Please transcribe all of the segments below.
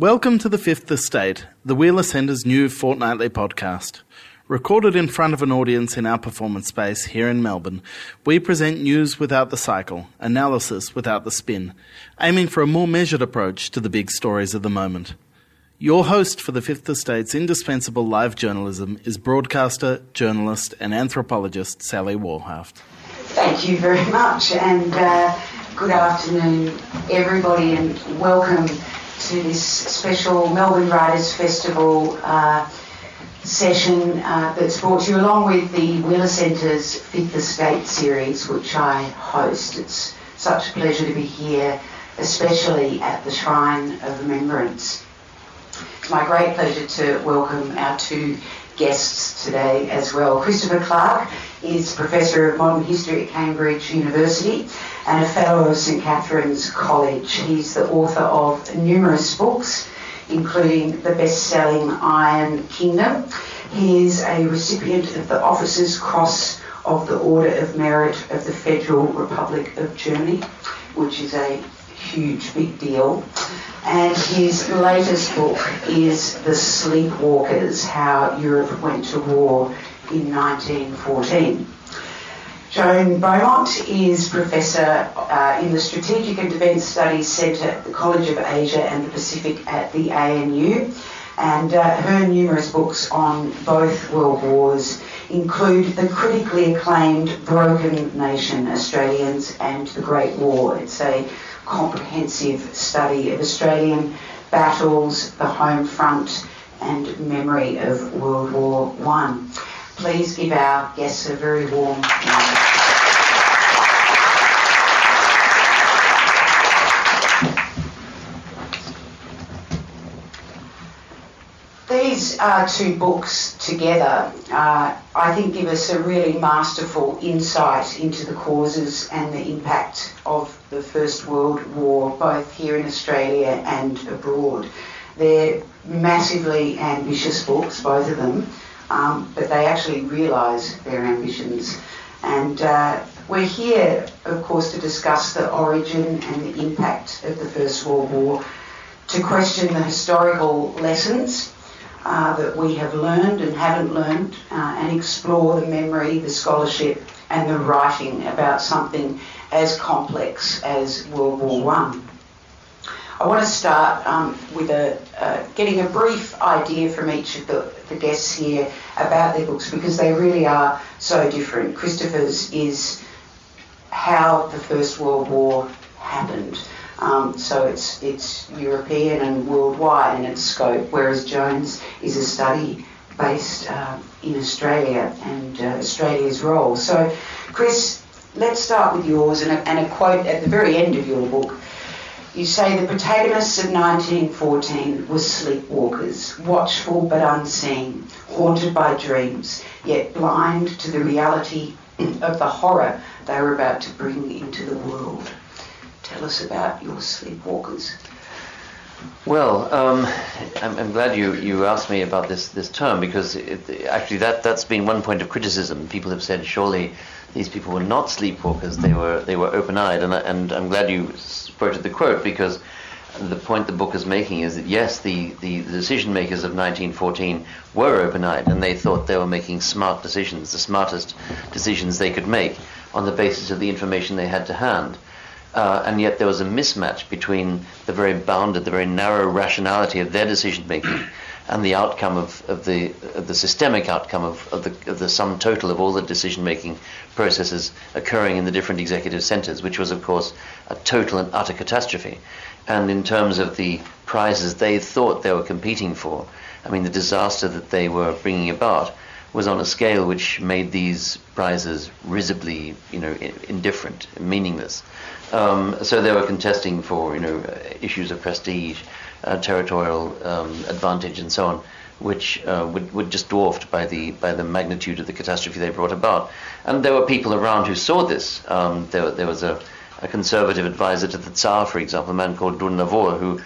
Welcome to the Fifth Estate, the Wheeler Centre's new fortnightly podcast. Recorded in front of an audience in our performance space here in Melbourne, we present news without the cycle, analysis without the spin, aiming for a more measured approach to the big stories of the moment. Your host for the Fifth Estate's indispensable live journalism is broadcaster, journalist, and anthropologist Sally Warhaft. Thank you very much, and uh, good afternoon, everybody, and welcome to this special Melbourne Writers Festival uh, session uh, that's brought to you along with the Wheeler Centre's Fifth Estate series, which I host. It's such a pleasure to be here, especially at the Shrine of Remembrance. It's my great pleasure to welcome our two guests today as well. Christopher Clark is Professor of Modern History at Cambridge University and a Fellow of St Catherine's College. He's the author of numerous books, including the best-selling Iron Kingdom. He is a recipient of the Officer's Cross of the Order of Merit of the Federal Republic of Germany, which is a huge, big deal. And his latest book is The Sleepwalkers How Europe Went to War in 1914. Joan Beaumont is Professor uh, in the Strategic and Defence Studies Centre at the College of Asia and the Pacific at the ANU. And uh, her numerous books on both world wars include the critically acclaimed Broken Nation Australians and the Great War. It's a comprehensive study of Australian battles, the home front, and memory of World War One. Please give our guests a very warm welcome. These uh, two books together, uh, I think, give us a really masterful insight into the causes and the impact of the First World War, both here in Australia and abroad. They're massively ambitious books, both of them, um, but they actually realise their ambitions. And uh, we're here, of course, to discuss the origin and the impact of the First World War, to question the historical lessons uh, that we have learned and haven't learned, uh, and explore the memory, the scholarship, and the writing about something as complex as World War One. I want to start um, with a, uh, getting a brief idea from each of the, the, guests here about their books because they really are so different. Christopher's is how the First World War happened. Um, so it's, it's European and worldwide in its scope, whereas Joan's is a study based uh, in Australia and uh, Australia's role. So, Chris, let's start with yours and a, and a quote at the very end of your book. You say the protagonists of 1914 were sleepwalkers, watchful but unseen, haunted by dreams, yet blind to the reality of the horror they were about to bring into the world. Tell us about your sleepwalkers. Well, um, I'm, I'm, glad you, you asked me about this, this term because it, actually that, that's been one point of criticism. People have said surely these people were not sleepwalkers; they were they were open-eyed, and, and I'm glad you quoted the quote because the point the book is making is that yes, the, the, the decision makers of 1914 were open-eyed, and they thought they were making smart decisions, the smartest decisions they could make on the basis of the information they had to hand. Uh, and yet there was a mismatch between the very bounded, the very narrow rationality of their decision making and the outcome of, of the of the systemic outcome of, of, the, of the sum total of all the decision making processes occurring in the different executive centers, which was, of course, a total and utter catastrophe. And in terms of the prizes they thought they were competing for, I mean, the disaster that they were bringing about was on a scale which made these prizes risibly, you know, indifferent, meaningless. Um, so they were contesting for you know issues of prestige, uh, territorial um, advantage, and so on, which uh, would, would just dwarfed by the by the magnitude of the catastrophe they brought about. And there were people around who saw this. Um, there, there was a, a, conservative advisor to the Tsar, for example, a man called Durnovo, who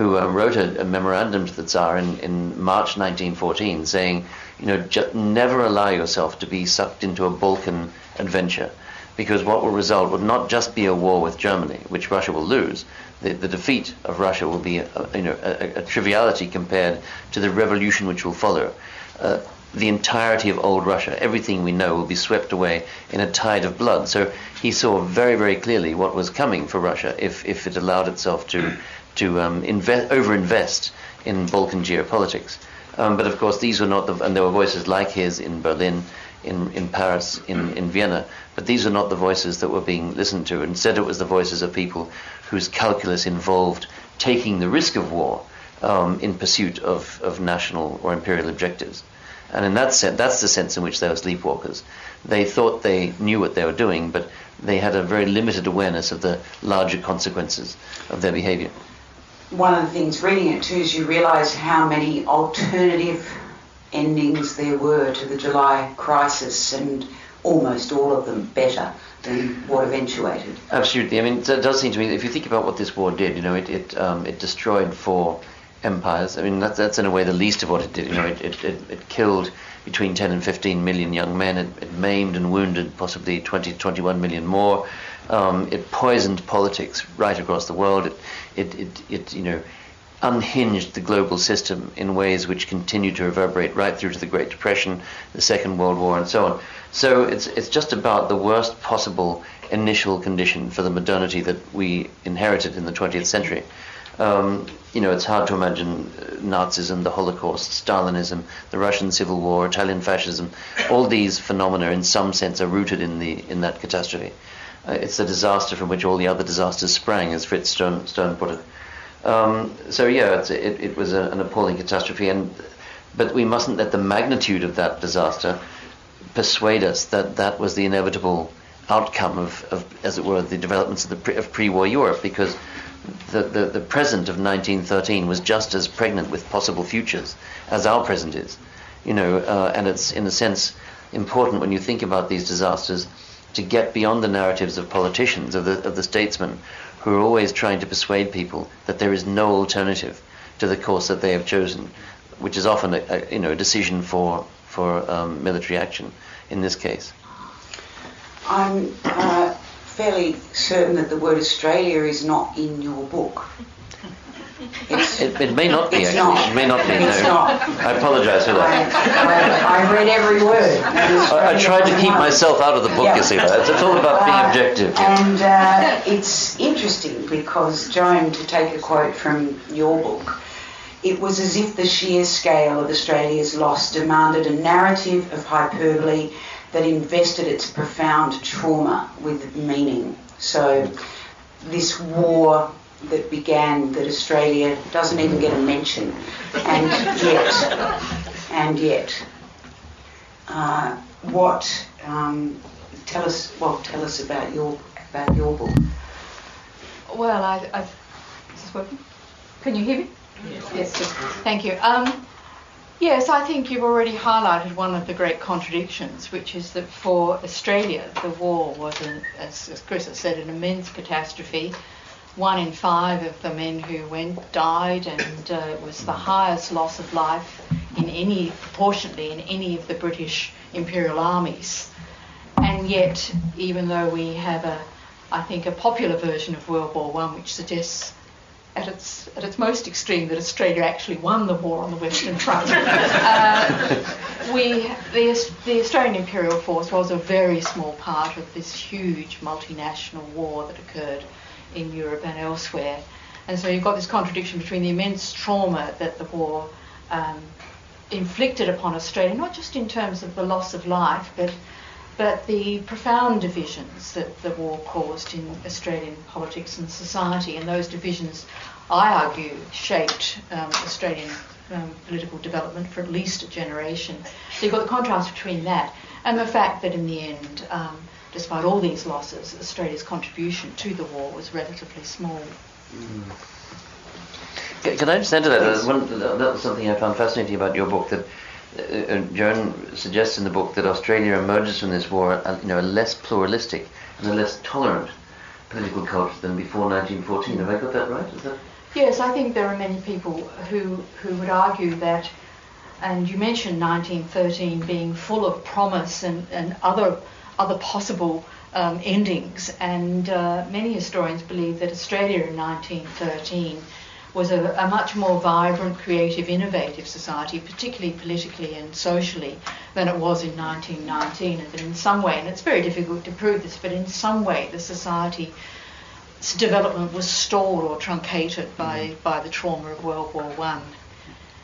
who uh, wrote a, a, memorandum to the Tsar in, in March 1914 saying, you know, just never allow yourself to be sucked into a Balkan adventure because what will result would not just be a war with Germany, which Russia will lose. The, the defeat of Russia will be a, you know, a, a, triviality compared to the revolution which will follow. Uh, the entirety of old Russia, everything we know, will be swept away in a tide of blood. So he saw very, very clearly what was coming for Russia if, if it allowed itself to, to um, invest, overinvest in Balkan geopolitics. Um, but of course, these were not the, and there were voices like his in Berlin, in, in Paris, in, in Vienna, but these were not the voices that were being listened to. Instead, it was the voices of people whose calculus involved taking the risk of war um, in pursuit of, of national or imperial objectives. And in that sense, that's the sense in which they were sleepwalkers. They thought they knew what they were doing, but they had a very limited awareness of the larger consequences of their behavior. One of the things reading it too is you realise how many alternative endings there were to the July crisis, and almost all of them better than what eventuated. Absolutely. I mean, it does seem to me, if you think about what this war did, you know, it it, um, it destroyed four empires. I mean, that's, that's in a way the least of what it did. You know, it, it, it, it killed between 10 and 15 million young men. It, it maimed and wounded possibly 20 to 21 million more. Um, it poisoned politics right across the world. It, it, it, it, you know, unhinged the global system in ways which continue to reverberate right through to the Great Depression, the Second World War, and so on. So it's, it's just about the worst possible initial condition for the modernity that we inherited in the 20th century. Um, you know, it's hard to imagine uh, Nazism, the Holocaust, Stalinism, the Russian Civil War, Italian fascism. All these phenomena, in some sense, are rooted in the in that catastrophe. Uh, it's a disaster from which all the other disasters sprang, as Fritz Stern put it. Um, so yeah, it, it, was a, an appalling catastrophe, and but we mustn't let the magnitude of that disaster persuade us that that was the inevitable outcome of, of as it were, the developments of the pre, of pre-war Europe, because the, the, the present of 1913 was just as pregnant with possible futures as our present is. You know, uh, and it's in a sense important when you think about these disasters to get beyond the narratives of politicians, of the, of the statesmen, who are always trying to persuade people that there is no alternative to the course that they have chosen, which is often a, a you know a decision for for um, military action. In this case, I'm. Uh, fairly certain that the word Australia is not in your book. It, it, may not be. It's actually. not. It may not be. It's no. not. I apologise for that. I, I, I, read every word. I, I tried to keep myself out of the book. Yeah. You see that? It's all about being uh, objective. And uh, it's interesting because Joan, to take a quote from your book, it was as if the sheer scale of Australia's loss demanded a narrative of hyperbole that invested its profound trauma with meaning. So this war that began that Australia doesn't even get a mention, and yet, and yet, uh, what? Um, tell us. Well, tell us about your about your book. Well, I, I've, is this working? Can you hear me? Yes. Yes. Thank you. Um, Yes, I think you've already highlighted one of the great contradictions, which is that for Australia, the war was, an, as, as Chris has said, an immense catastrophe. One in five of the men who went died, and uh, it was the highest loss of life in any, proportionately, in any of the British imperial armies. And yet, even though we have a, I think, a popular version of World War One, which suggests at its at its most extreme that Australia actually won the war on the Western Front. uh, we the, the Australian Imperial Force was a very small part of this huge multinational war that occurred in Europe and elsewhere, and so you've got this contradiction between the immense trauma that the war um, inflicted upon Australia, not just in terms of the loss of life, but but the profound divisions that the war caused in Australian politics and society, and those divisions, I argue, shaped um, Australian um, political development for at least a generation. So you've got the contrast between that and the fact that in the end, um, despite all these losses, Australia's contribution to the war was relatively small. Mm. Can I just add to that? One, that was something I found fascinating about your book that uh, uh, Joan suggests in the book that Australia emerges from this war, uh, you know, a less pluralistic and a less tolerant political culture than before 1914. Have I got that right? That yes, I think there are many people who who would argue that. And you mentioned 1913 being full of promise and, and other other possible um, endings. And uh, many historians believe that Australia in 1913 was a, a, much more vibrant, creative, innovative society, particularly politically and socially, than it was in 1919. And that in some way, and it's very difficult to prove this, but in some way the society's development was stalled or truncated by, mm-hmm. by the trauma of World War One.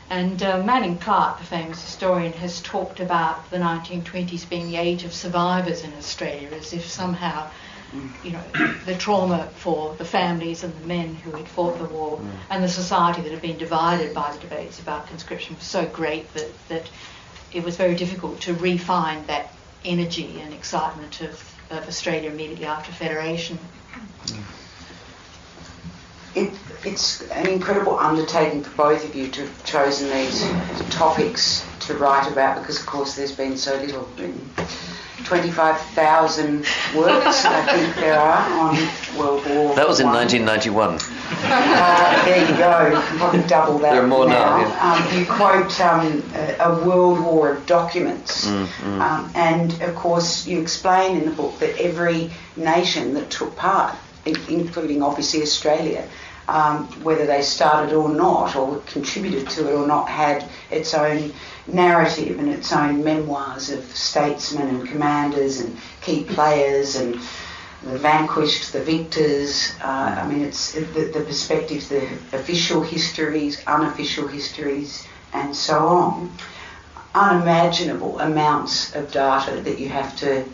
And uh, Manning Clark, the famous historian, has talked about the 1920s being the age of survivors in Australia, as if somehow, you know, the trauma for the families and the men who had fought the war mm. and the society that had been divided by the debates about conscription was so great that, that it was very difficult to refine that energy and excitement of, of Australia immediately after Federation. Mm it, it's an incredible undertaking for both of you to have chosen these topics to write about because, of course, there's been so little written. 25,000 works, I think there are, on World War That was in 1991. Uh, there you go, you probably double that There are more now. now yeah. um, you quote um, a, a, world war of documents, mm, mm. Um, and of course, you explain in the book that every nation that took part, including obviously Australia, um, whether they started or not, or contributed to it or not, had its own narrative and its own memoirs of statesmen and commanders and key players and the vanquished, the victors. Uh, I mean, it's the, the perspectives, the official histories, unofficial histories, and so on. Unimaginable amounts of data that you have to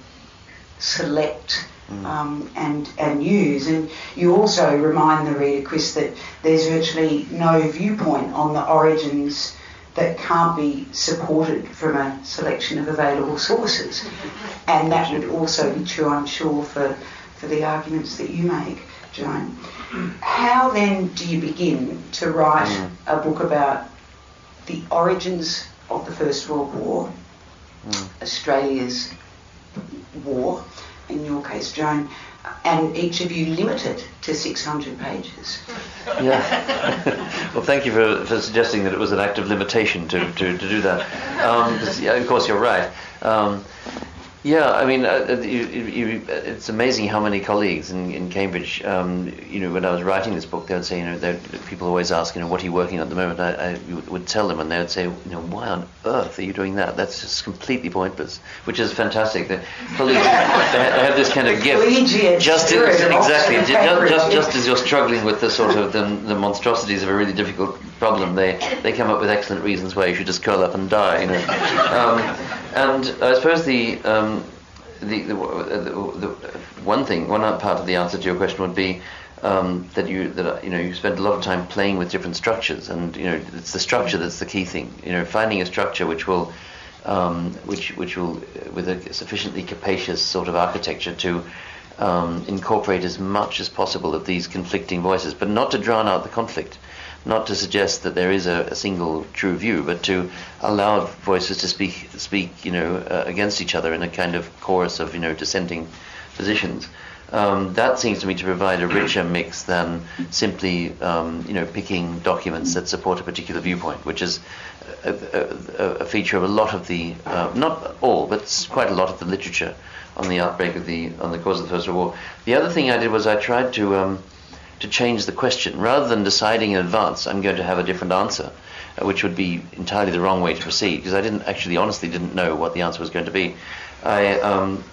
select Mm. Um, and, and use. And you also remind the reader, Chris, that there's virtually no viewpoint on the origins that can't be supported from a selection of available sources. And that would also be true, I'm sure, for, for the arguments that you make, Joan. How then do you begin to write mm. a book about the origins of the First World War, mm. Australia's war, in your case, Joan, and each of you limited to 600 pages. Yeah. well, thank you for, for suggesting that it was an act of limitation to, to, to do that. Um, yeah, of course, you're right. Um, yeah, I mean, uh, uh, you, you, it's amazing how many colleagues in, in Cambridge, um, you know, when I was writing this book, they would say, you know, people always ask, you know, what are you working on at the moment? I, I would tell them, and they would say, you know, why on earth are you doing that? That's just completely pointless, which is fantastic. The colleagues they have this kind of gift. Just as, exactly, just, just, just as you're struggling with the sort of the, the monstrosities of a really difficult problem, they, they come up with excellent reasons why you should just curl up and die, you know. Um, and I suppose the, um, the, the, the, one thing, one part of the answer to your question would be um, that you that you know you spend a lot of time playing with different structures, and you know it's the structure that's the key thing. You know, finding a structure which will um, which which will with a sufficiently capacious sort of architecture to um, incorporate as much as possible of these conflicting voices, but not to drown out the conflict not to suggest that there is a, a, single true view, but to allow voices to speak, speak, you know, uh, against each other in a kind of chorus of, you know, dissenting positions. Um, that seems to me to provide a richer mix than simply, um, you know, picking documents that support a particular viewpoint, which is a, a, a feature of a lot of the, uh, not all, but quite a lot of the literature on the outbreak of the, on the cause of the First World War. The other thing I did was I tried to um, to change the question. Rather than deciding in advance, I'm going to have a different answer, uh, which would be entirely the wrong way to proceed, because I didn't actually, honestly, didn't know what the answer was going to be. I, um,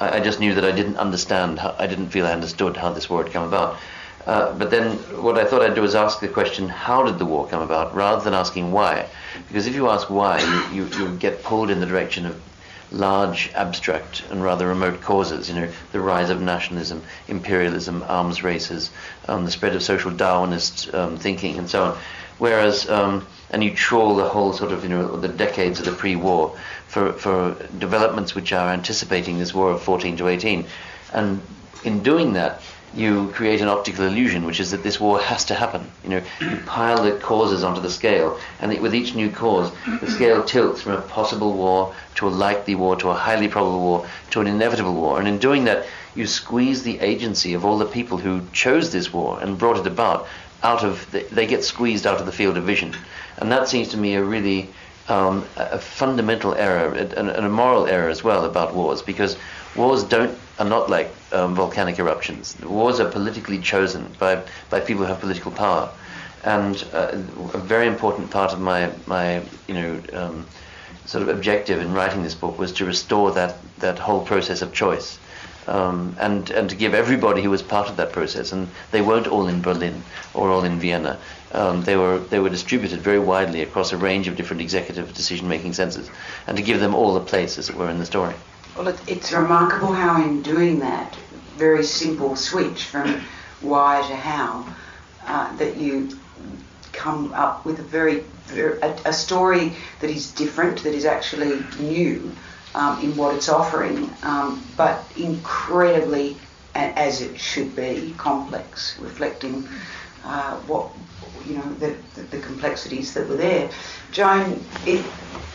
I, just knew that I didn't understand, how, I didn't feel I understood how this war had come about. Uh, but then what I thought I'd do is ask the question, how did the war come about, rather than asking why? Because if you ask why, you, you, you get pulled in the direction of large, abstract, and rather remote causes. You know, the rise of nationalism, imperialism, arms races, um, the spread of social Darwinist um, thinking, and so on. Whereas, um, and you trawl the whole sort of, you know, the decades of the pre-war for, for developments which are anticipating this war of 14 to 18. And in doing that, you create an optical illusion, which is that this war has to happen. You know, you pile the causes onto the scale, and with each new cause, the scale tilts from a possible war to a likely war to a highly probable war to an inevitable war. And in doing that, you squeeze the agency of all the people who chose this war and brought it about out of. The, they get squeezed out of the field of vision, and that seems to me a really um, a fundamental error and a moral error as well about wars because wars don't are not like um, volcanic eruptions. Wars are politically chosen by by people who have political power, and uh, a very important part of my my you know. Um, sort of objective in writing this book was to restore that, that whole process of choice. Um, and, and to give everybody who was part of that process, and they weren't all in Berlin or all in Vienna. Um, they were they were distributed very widely across a range of different executive decision-making centers, and to give them all a place, as it were, in the story. Well, it, it's remarkable how, in doing that very simple switch from why to how, uh, that you come up with a very, very a, a, story that is different, that is actually new um, in what it's offering, um, but incredibly, as it should be, complex, reflecting uh, what you know the, the, the, complexities that were there. Joan, it,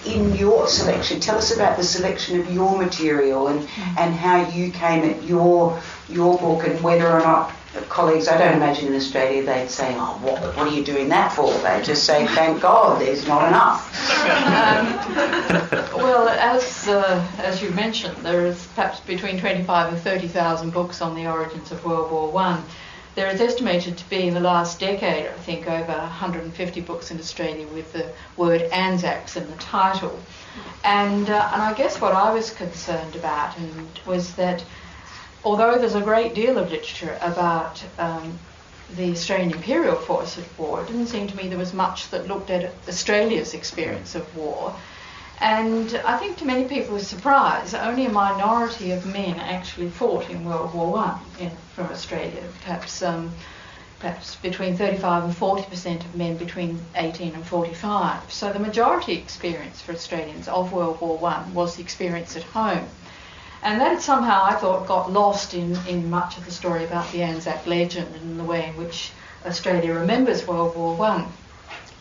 in your selection, tell us about the selection of your material and, and how you came at your your book and whether or not colleagues, I don't imagine in Australia they'd say, oh, what, what are you doing that for? They'd just say, thank God, there's not enough. Um, well, as, uh, as you mentioned, there is perhaps between 25 and 30,000 books on the origins of World War One. There is estimated to be in the last decade, I think, over 150 books in Australia with the word Anzacs in the title. And, uh, and I guess what I was concerned about and was that although there's a great deal of literature about um, the Australian Imperial Force at war, it didn't seem to me there was much that looked at Australia's experience of war. And I think to many people's surprise, only a minority of men actually fought in World War One from Australia. Perhaps, um, perhaps between 35 and 40 percent of men between 18 and 45. So the majority experience for Australians of World War One was the experience at home. And that somehow, I thought, got lost in, in much of the story about the Anzac legend and the way in which Australia remembers World War One.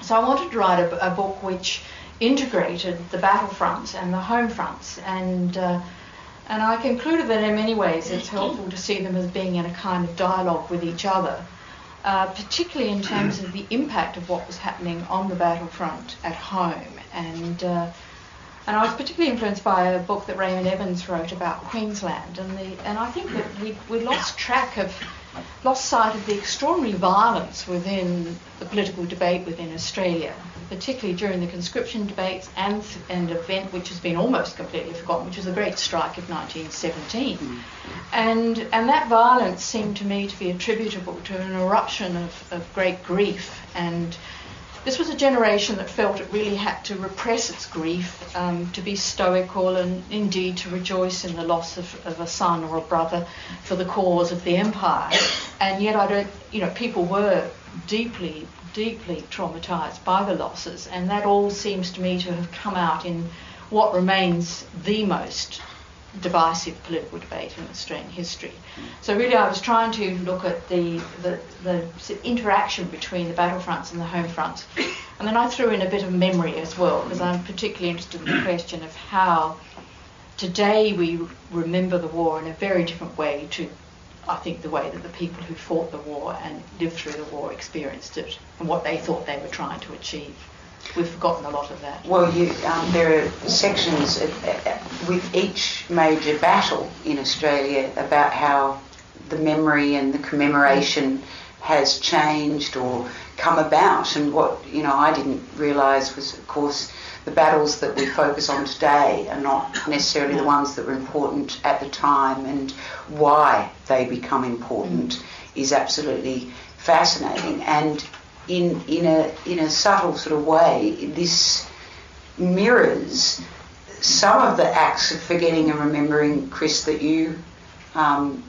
So I wanted to write a, a, book which integrated the battlefronts and the home fronts, and uh, and I concluded that in many ways it's helpful to see them as being in a kind of dialogue with each other, uh, particularly in terms of the impact of what was happening on the battlefront at home and. Uh, and I was particularly influenced by a book that Raymond Evans wrote about Queensland, and the and I think that we we lost track of, lost sight of the extraordinary violence within the political debate within Australia, particularly during the conscription debates and an event which has been almost completely forgotten, which was the Great Strike of 1917, hmm. and and that violence seemed to me to be attributable to an eruption of, of great grief and this was a generation that felt it really had to repress its grief, um, to be stoical, and indeed to rejoice in the loss of, of, a son or a brother for the cause of the empire. And yet, I don't, you know, people were deeply, deeply traumatized by the losses, and that all seems to me to have come out in what remains the most divisive political debate in Australian history. So really, I was trying to look at the, the, the interaction between the battlefronts and the home fronts, and then I threw in a bit of memory as well because I'm particularly interested in the question of how today we remember the war in a very different way to. I think the way that the people who fought the war and lived through the war experienced it and what they thought they were trying to achieve. We've forgotten a lot of that. Well, you, um, there are sections with each major battle in Australia about how the memory and the commemoration has changed or come about. And what you know, I didn't realise was, of course, the battles that we focus on today are not necessarily the ones that were important at the time, and why they become important is absolutely fascinating. And in in a in a subtle sort of way, this mirrors some of the acts of forgetting and remembering, Chris, that you um,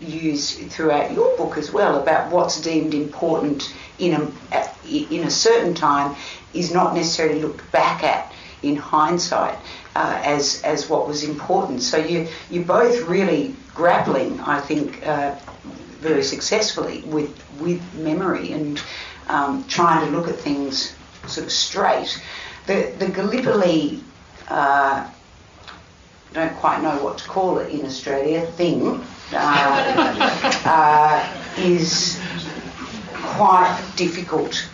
use throughout your book as well about what's deemed important in a in a certain time is not necessarily looked back at in hindsight uh, as as what was important. So you you're both really grappling, I think, uh, very successfully with with memory and um, trying to look at things sort of straight. The, the Gallipoli, uh, don't quite know what to call it in Australia, thing, uh, uh, is quite difficult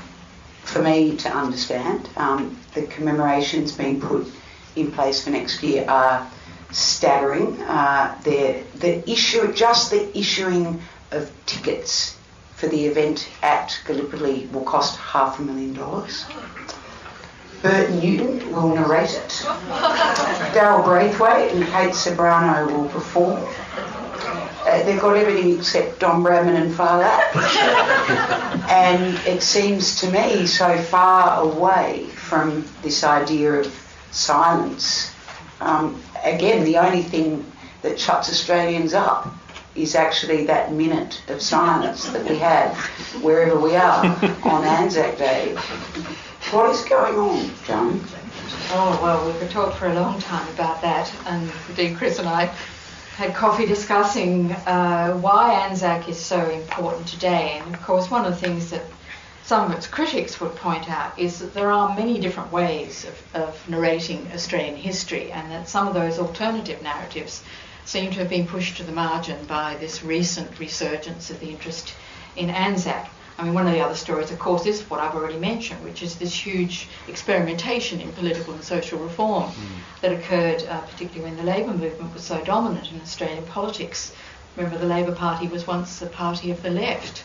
for me to understand. Um, the commemorations being put in place for next year are staggering. Uh, the, the issue, just the issuing of tickets for the event at Gallipoli will cost half a million dollars. Bert Newton will narrate it. Daryl Braithwaite and Kate Ceberano will perform. Uh, they've got everything except Don Bradman and Father. and it seems to me so far away from this idea of silence. Um, again, the only thing that shuts Australians up is actually that minute of silence that we have wherever we are on Anzac Day. What is going on, Joan? Oh, well, we could talk for a long time about that. And Dean Chris and I had coffee discussing uh, why Anzac is so important today. And of course, one of the things that some of its critics would point out is that there are many different ways of, of narrating Australian history, and that some of those alternative narratives seem to have been pushed to the margin by this recent resurgence of the interest in Anzac. I mean, one of the other stories, of course, is what I've already mentioned, which is this huge experimentation in political and social reform mm. that occurred, uh, particularly when the Labour movement was so dominant in Australian politics. Remember, the Labour Party was once the party of the left.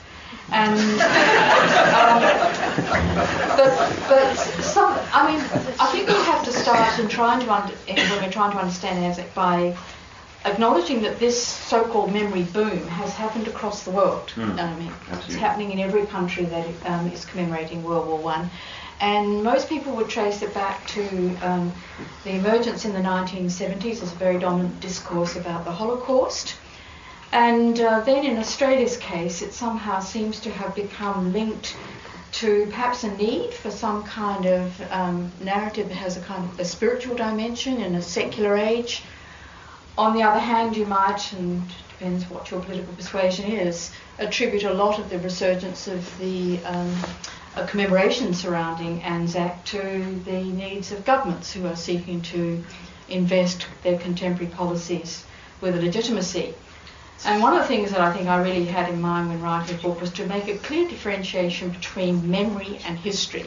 And, um, but, but some, I mean, I think we have to start in trying to, under, when we're trying to understand Anzac by acknowledging that this so-called memory boom has happened across the world. Mm, it's happening in every country that um, is commemorating World War One, and most people would trace it back to um, the emergence in the 1970s as a very dominant discourse about the Holocaust. And uh, then in Australia's case, it somehow seems to have become linked to perhaps a need for some kind of um, narrative that has a kind of a spiritual dimension in a secular age on the other hand, you might, and depends what your political persuasion is, attribute a lot of the resurgence of the um, uh, commemoration surrounding Anzac to the needs of governments who are seeking to invest their contemporary policies with a legitimacy. And one of the things that I think I really had in mind when writing the book was to make a clear differentiation between memory and history.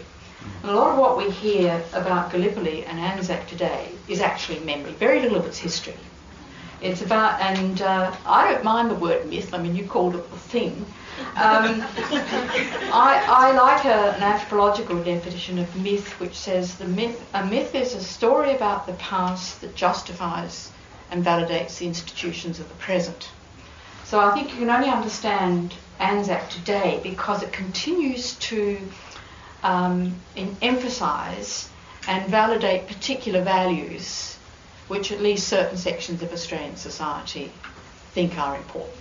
And a lot of what we hear about Gallipoli and Anzac today is actually memory. Very little of it's history. It's about, and uh, I don't mind the word myth. I mean, you called it the thing. Um, I, I, like a, an anthropological definition of myth, which says the myth a myth is a story about the past that justifies and validates the institutions of the present. So I think you can only understand Anzac today because it continues to um, emphasise and validate particular values which at least certain sections of Australian society think are important.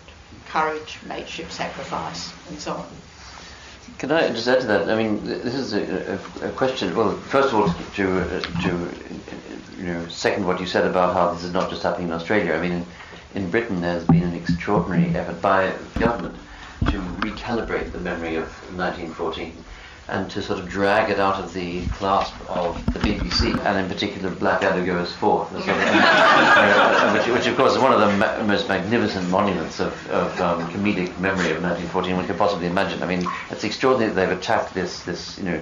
Courage, mateship, sacrifice, and so on. Can I just add to that? I mean, this is a, a, a question. Well, first of all, to, uh, to you know, second what you said about how this is not just happening in Australia. I mean, in, in Britain, there's been an extraordinary effort by government to recalibrate the memory of 1914 and to sort of drag it out of the clasp of the BBC, and in particular Blackadder Goes Forth, sort of, uh, which, which, of course is one of the ma- most magnificent monuments of, of um, comedic memory of 1914 one could possibly imagine. I mean, it's extraordinary that they've attacked this, this you know,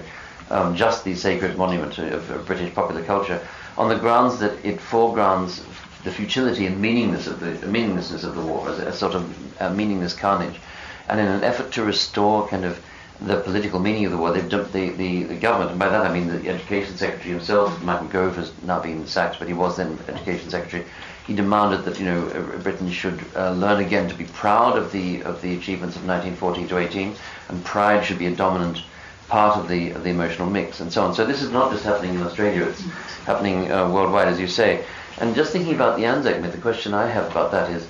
um, just the sacred monument of, of, British popular culture on the grounds that it foregrounds the futility and meaninglessness of the, the meaninglessness of the war as a, a sort of a meaningless carnage, and in an effort to restore kind of the political meaning of the war. They've dumped the, the, the government, and by that I mean the Education Secretary himself, Michael Gove, has now been sacked, but he was then Education Secretary. He demanded that you know uh, Britain should uh, learn again to be proud of the of the achievements of 1914 to 18, and pride should be a dominant part of the of the emotional mix, and so on. So this is not just happening in Australia; it's happening uh, worldwide, as you say. And just thinking about the Anzac myth, the question I have about that is,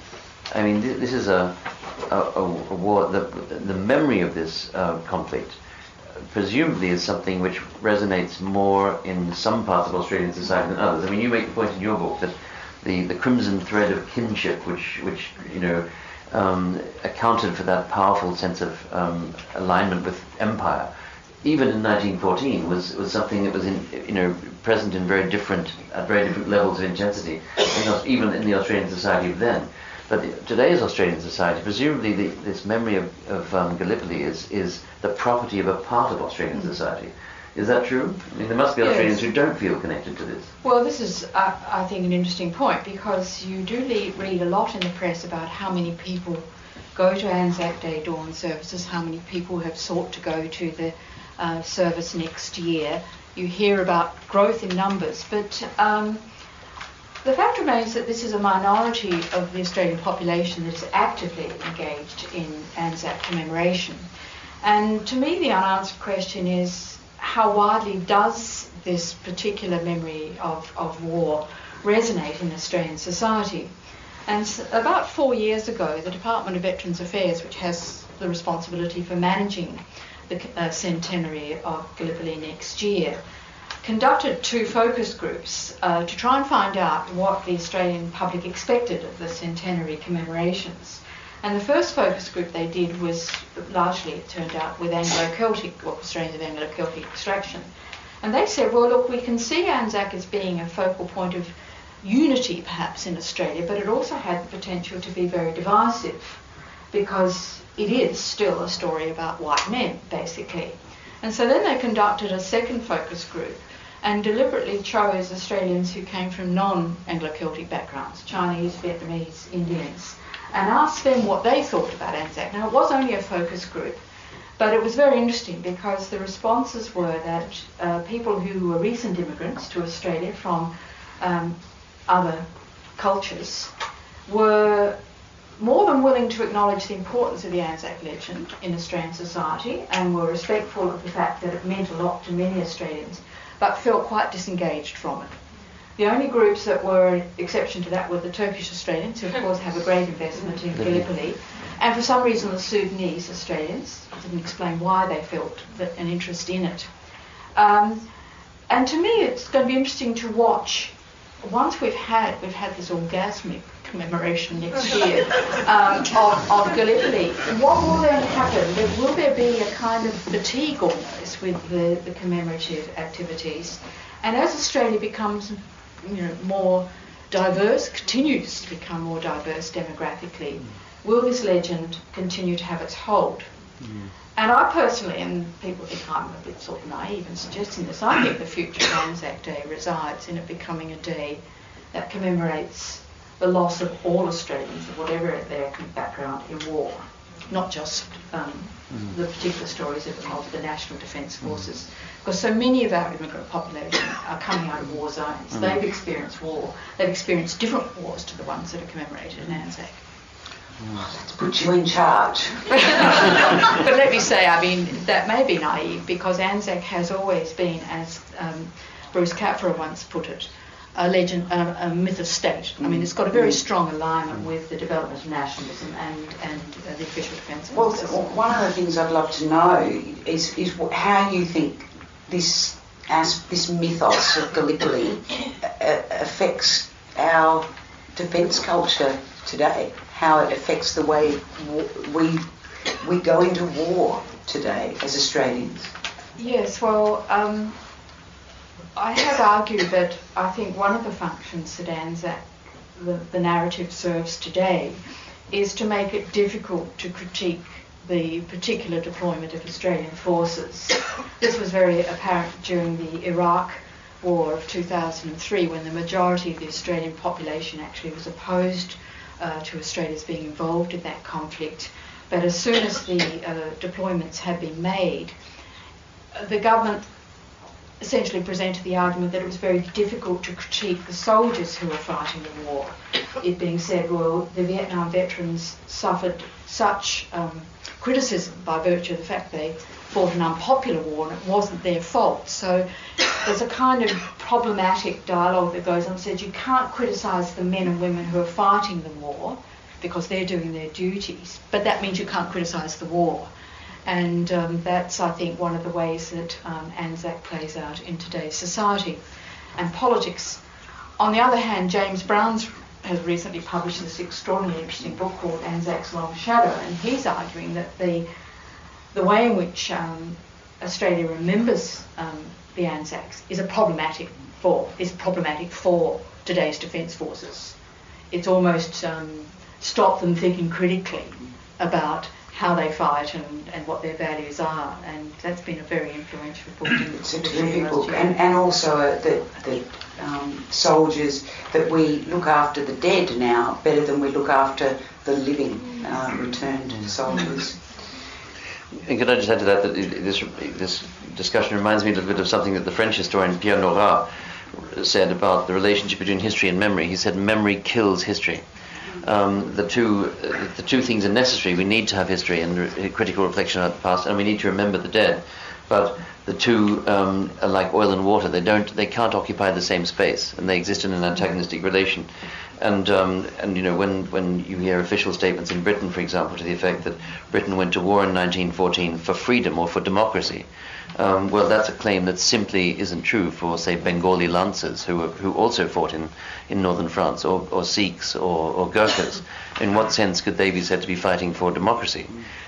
I mean, th- this is a a, a, a war, the, the memory of this uh, conflict presumably is something which resonates more in some parts of Australian society than others. I mean, you make the point in your book that the, the crimson thread of kinship, which, which you know, um, accounted for that powerful sense of um, alignment with empire, even in 1914, was, was something that was in, you know, present in very different, at very different levels of intensity, in, even in the Australian society of then. But today's Australian society, presumably the, this memory of, of um, Gallipoli is, is the property of a part of Australian mm. society. Is that true? I mean, there must be Yes. Australians who don't feel connected to this. Well, this is, uh, I think, an interesting point because you do le- read a lot in the press about how many people go to Anzac Day dawn services, how many people have sought to go to the uh, service next year. You hear about growth in numbers, but um, the fact remains that this is a minority of the Australian population that is actively engaged in Anzac commemoration. And to me, the unanswered question is how widely does this particular memory of, of war resonate in Australian society? And about four years ago, the Department of Veterans Affairs, which has the responsibility for managing the uh, centenary of Gallipoli next year, conducted two focus groups uh, to try and find out what the Australian public expected of the centenary commemorations. And the first focus group they did was largely, it turned out, with Anglo-Celtic, or Australians of Anglo-Celtic extraction. And they said, well, look, we can see Anzac as being a focal point of unity, perhaps, in Australia, but it also had the potential to be very divisive because it is still a story about white men, basically. And so then they conducted a second focus group and deliberately chose Australians who came from non-Anglo-Celtic backgrounds, Chinese, Vietnamese, Indians, and asked them what they thought about Anzac. Now, it was only a focus group, but it was very interesting because the responses were that uh, people who were recent immigrants to Australia from um, other cultures were more than willing to acknowledge the importance of the Anzac legend in Australian society and were respectful of the fact that it meant a lot to many Australians, but felt quite disengaged from it. The only groups that were an exception to that were the Turkish Australians, who of course have a great investment in Gallipoli, and for some reason the Sudanese Australians didn't explain why they felt that, an interest in it. Um, and to me, it's going to be interesting to watch. Once we've had we've had this orgasmic commemoration next year um, of, of Gallipoli, what will then happen? There- Will there be a kind of fatigue almost with the, the commemorative activities? And as Australia becomes you know, more diverse, continues to become more diverse demographically, will this legend continue to have its hold? And I personally, and people think I'm a bit sort of naive in suggesting this, I think the future of Anzac Day resides in it becoming a day that commemorates the loss of all Australians, of whatever their background in war, not just um, the particular stories of, of the National Defence Forces. Because so many of our immigrant population are coming out of war zones. They've experienced war. They've experienced different wars to the ones that are commemorated in Anzac. Let's put you in charge. but let me say, I mean, that may be naive because Anzac has always been, as um, Bruce Kapferer once put it, a legend, a, a myth of state. I mean, it's got a very strong alignment with the development of nationalism and, and uh, the official defence Well, one of the things I'd love to know is, is how you think this as this mythos of Gallipoli uh, affects our defence culture today. How it affects the way we we go into war today as Australians. Yes, well, um, I have argued that I think one of the functions that Anzac, the, the narrative serves today, is to make it difficult to critique the particular deployment of Australian forces. This was very apparent during the Iraq War of 2003 when the majority of the Australian population actually was opposed uh, to Australia's being involved in that conflict. But as soon as the uh, deployments had been made, uh, the government essentially presented the argument that it was very difficult to critique the soldiers who were fighting the war. It being said, well, the Vietnam veterans suffered such um, criticism by virtue of the fact they fought an unpopular war and it wasn't their fault. So there's a kind of problematic dialogue that goes on and says you can't criticise the men and women who are fighting the war because they're doing their duties, but that means you can't criticise the war. And um, that's, I think, one of the ways that um, Anzac plays out in today's society and politics. On the other hand, James Brown's has recently published this extraordinarily interesting book called Anzac's Long Shadow, and he's arguing that the the way in which um, Australia remembers um, the Anzacs is a problematic for is problematic for today's defence forces. It's almost um, stopped them thinking critically about how they fight and, and what their values are. And that's been a very influential book. It's a terrific book, and, and also uh, that, that um, soldiers, that we look after the dead now better than we look after the living uh, returned soldiers. And could I just add to that that this, this discussion reminds me a little bit of something that the French historian Pierre Nora said about the relationship between history and memory. He said memory kills history. Um, the two the two things are necessary. We need to have history and re- critical reflection about the past, and we need to remember the dead. But the two um, are like oil and water. They don't they can't occupy the same space, and they exist in an antagonistic relation. And um, and you know when when you hear official statements in Britain, for example, to the effect that Britain went to war in 1914 for freedom or for democracy, um, well, that's a claim that simply isn't true for, say, Bengali Lancers who who also fought in, in northern France, or, or Sikhs or, or Gurkhas. In what sense could they be said to be fighting for democracy?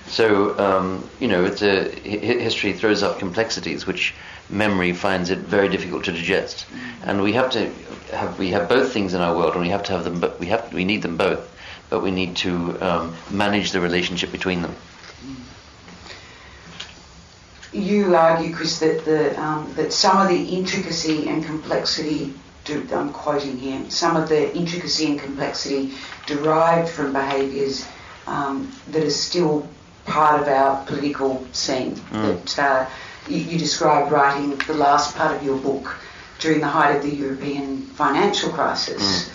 So, um, you know, it's a, history throws up complexities which memory finds it very difficult to digest, and we have to have we have both things in our world, and we have to have them, but we have we need them both, but we need to um, manage the relationship between them you argue, Chris, that the um, that some of the intricacy and complexity. I'm quoting here. Some of the intricacy and complexity derived from behaviours um, that are still part of our political scene. Mm. That uh, you, you described writing the last part of your book during the height of the European financial crisis.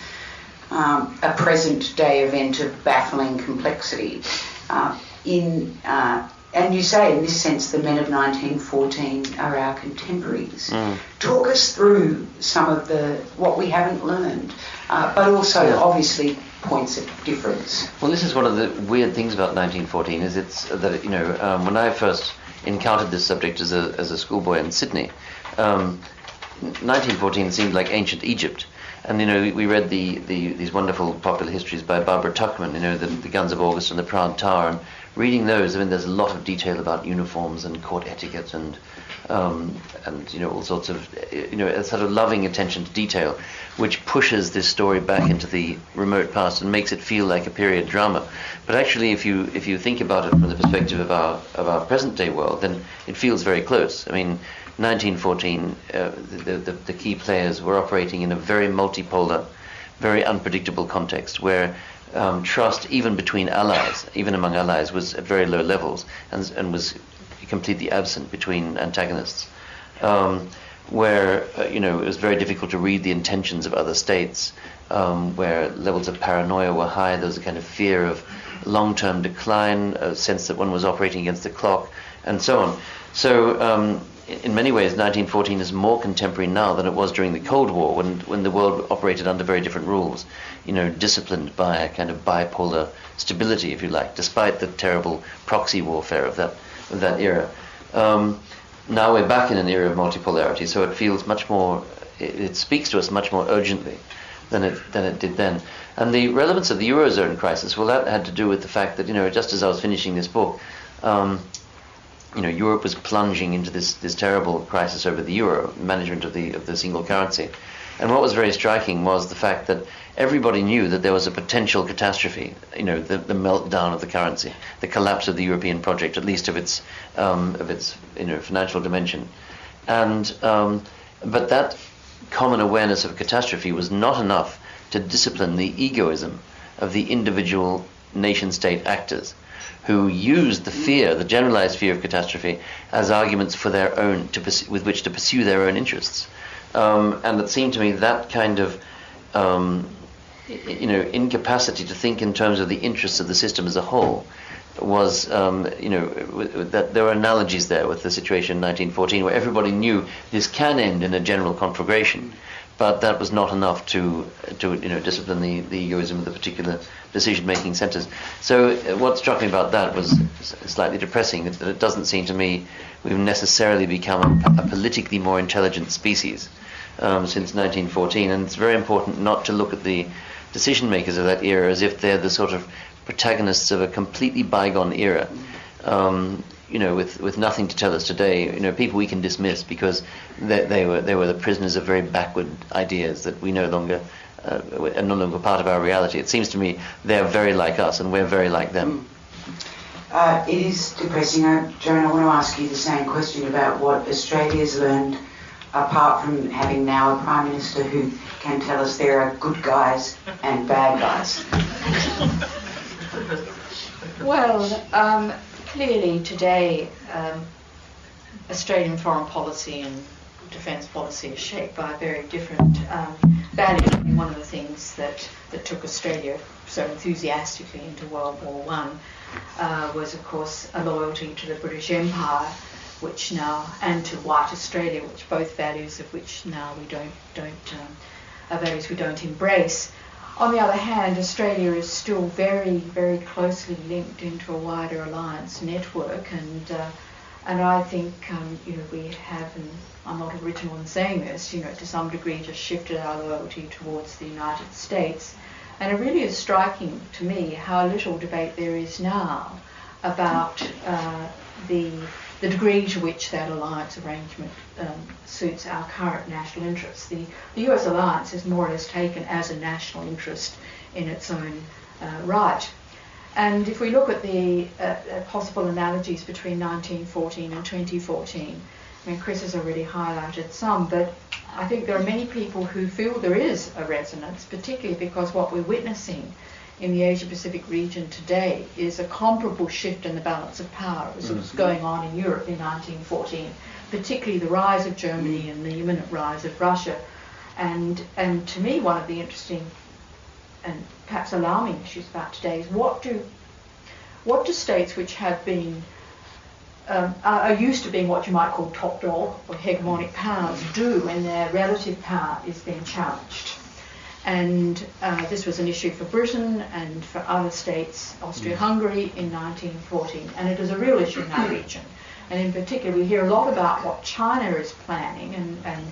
Mm. Um, a present day event of baffling complexity. Uh, in uh, and you say, in this sense, the men of 1914 are our contemporaries. Mm. Talk us through some of the what we haven't learned, uh, but also yeah. obviously points of difference. Well, this is one of the weird things about 1914 is it's that you know um, when I first encountered this subject as a as a schoolboy in Sydney, um, 1914 seemed like ancient Egypt. And you know, we read the, the these wonderful popular histories by Barbara Tuchman, you know, the, the Guns of August and the Proud Tower, and reading those, I mean, there's a lot of detail about uniforms and court etiquette and um, and you know all sorts of you know a sort of loving attention to detail, which pushes this story back into the remote past and makes it feel like a period drama. But actually, if you if you think about it from the perspective of our of our present day world, then it feels very close. I mean. 1914, uh, the, the, the key players were operating in a very multipolar, very unpredictable context where um, trust, even between allies, even among allies, was at very low levels and, and was completely absent between antagonists. Um, where uh, you know it was very difficult to read the intentions of other states, um, where levels of paranoia were high. There was a kind of fear of long-term decline, a sense that one was operating against the clock, and so on. So um, in many ways, 1914 is more contemporary now than it was during the Cold War, when when the world operated under very different rules. You know, disciplined by a kind of bipolar stability, if you like, despite the terrible proxy warfare of that of that era. Um, now we're back in an era of multipolarity, so it feels much more. It, it, speaks to us much more urgently than it than it did then. And the relevance of the eurozone crisis, well, that had to do with the fact that you know, just as I was finishing this book. Um, you know, Europe was plunging into this, this terrible crisis over the euro, management of the of the single currency. And what was very striking was the fact that everybody knew that there was a potential catastrophe, you know, the, the meltdown of the currency, the collapse of the European project, at least of its um, of its you know financial dimension. And um, but that common awareness of catastrophe was not enough to discipline the egoism of the individual nation state actors who used the fear, the generalized fear of catastrophe, as arguments for their own, with which to pursue their own interests. Um, and it seemed to me that kind of, um, you know, incapacity to think in terms of the interests of the system as a whole was, um, you know, that there were analogies there with the situation in 1914 where everybody knew this can end in a general conflagration but that was not enough to to you know discipline the, the egoism of the particular decision making centers. So uh, what struck me about that was slightly depressing that it doesn't seem to me we've necessarily become a, a politically more intelligent species um, since 1914, and it's very important not to look at the decision makers of that era as if they're the sort of protagonists of a completely bygone era. Um, you know, with, with nothing to tell us today, you know, people we can dismiss because they, they were they were the prisoners of very backward ideas that we no longer uh, are no longer part of our reality. It seems to me they're very like us and we're very like them. Uh, it is depressing. Uh, Joan, I want to ask you the same question about what Australia's learned, apart from having now a Prime Minister who can tell us there are good guys and bad guys. Well, um, clearly today, um, Australian foreign policy and defence policy is shaped by a very different um, values. I mean, one of the things that, that took Australia so enthusiastically into World War One uh, was, of course, a loyalty to the British Empire, which now, and to white Australia, which both values of which now we don't don't um, are values we don't embrace. On the other hand, Australia is still very, very closely linked into a wider alliance network, and uh, and I think um, you know we have, and I'm not original in saying this, you know, to some degree just shifted our loyalty towards the United States, and it really is striking to me how little debate there is now about uh, the the degree to which that alliance arrangement um, suits our current national interests. The, the US alliance is more or less taken as a national interest in its own uh, right. And if we look at the uh, uh possible analogies between 1914 and 2014, I mean, Chris has already highlighted some, but I think there are many people who feel there is a resonance, particularly because what we're witnessing in the Asia Pacific region today is a comparable shift in the balance of power as mm-hmm. was going on in Europe in 1914, particularly the rise of Germany and the imminent rise of Russia. And, and to me, one of the interesting and perhaps alarming issues about today is what do, what do states which have been um, are used to being what you might call top dog or hegemonic powers do when their relative power is being challenged. And uh, this was an issue for Britain and for other states, Austria-Hungary in 1914, and it is a real issue in our region. And in particular, we hear a lot about what China is planning and, and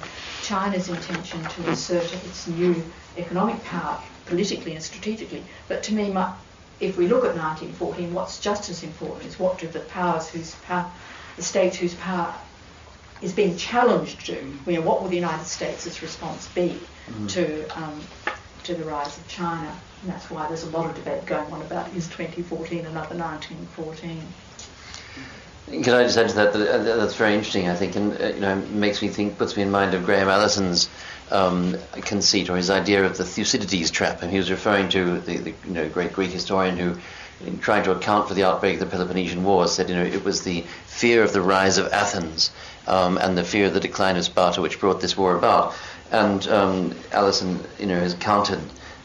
China's intention to assert its new economic power politically and strategically. But to me, my, if we look at 1914, what's just as important is what do the powers whose power, the states whose power is being challenged to, you know, what will the United States' response be mm. to um, to the rise of China? And that's why there's a lot of debate going on about is 2014 another 1914. Can I just add to that, uh, that's very interesting, I think, and uh, you know, makes me think, puts me in mind of Graham Allison's um, conceit or his idea of the Thucydides trap, and he was referring to the, the you know great Greek historian who, in trying to account for the outbreak of the Peloponnesian War, said you know it was the fear of the rise of Athens um, and the fear of the decline of Sparta which brought this war about. And um, Allison, you know, has counted,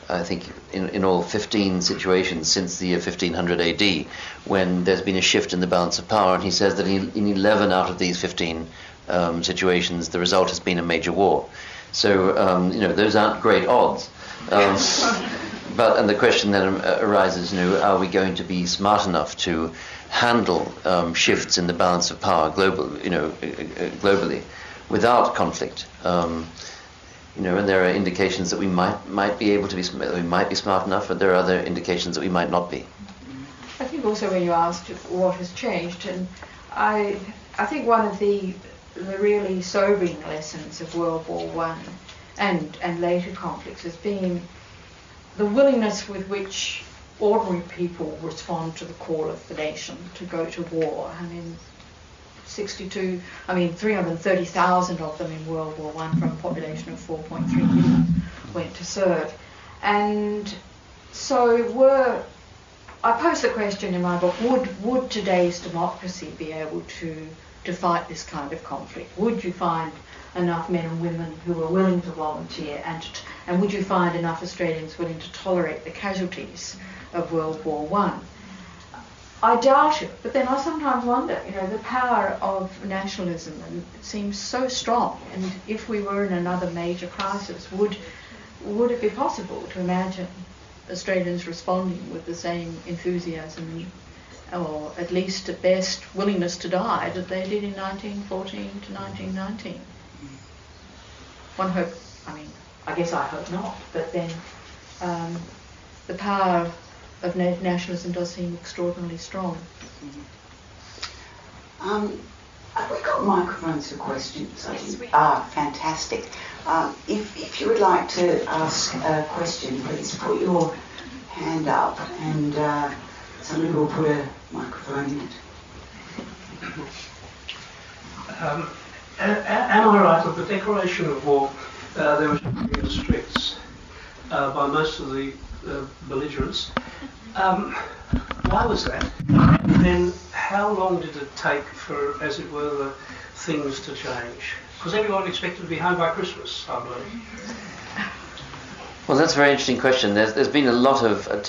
I think, in, in all 15 situations since the year 1500 AD, when there's been a shift in the balance of power. And he says that in, in 11 out of these 15 um, situations, the result has been a major war. So, um, you know, those aren't great odds. Um, but and the question then arises, you know, are we going to be smart enough to handle um, shifts in the balance of power global, you know, uh, uh, globally without conflict? You know, and there are indications that we might might be able to be we might be smart enough, but there are other indications that we might not be. I think also when you asked what has changed, and I I think one of the the really sobering lessons of World War One and and later conflicts has been the willingness with which ordinary people respond to the call of the nation to go to war. I mean, 62, I mean 330,000 of them in World War One from a population of 4.3 million went to serve. And so were, I pose the question in my book, would, would today's democracy be able to, to fight this kind of conflict? Would you find enough men and women who were willing to volunteer and, to, and would you find enough Australians willing to tolerate the casualties of World War One? I doubt it, but then I sometimes wonder, you know, the power of nationalism and it seems so strong. And if we were in another major crisis, would would it be possible to imagine Australians responding with the same enthusiasm, or at least at best willingness to die that they did in 1914 to 1919? One hope. I mean, I guess I hope not. But then um, the power of nationalism does seem extraordinarily strong. Mm-hmm. Um, have we got microphones for questions? Yes, we ah, fantastic. Um, if, if you would like to ask a question, please put your hand up and uh, Somebody will put a microphone in it. Um, am I right that the declaration of war, uh, there was in the streets uh, by most of the uh, belligerents? Um, why was that? And then how long did it take for, as it were, the things to change? Because everyone expected to be home by Christmas, I believe. Well, that's a very interesting question. There's, there's been a lot of att-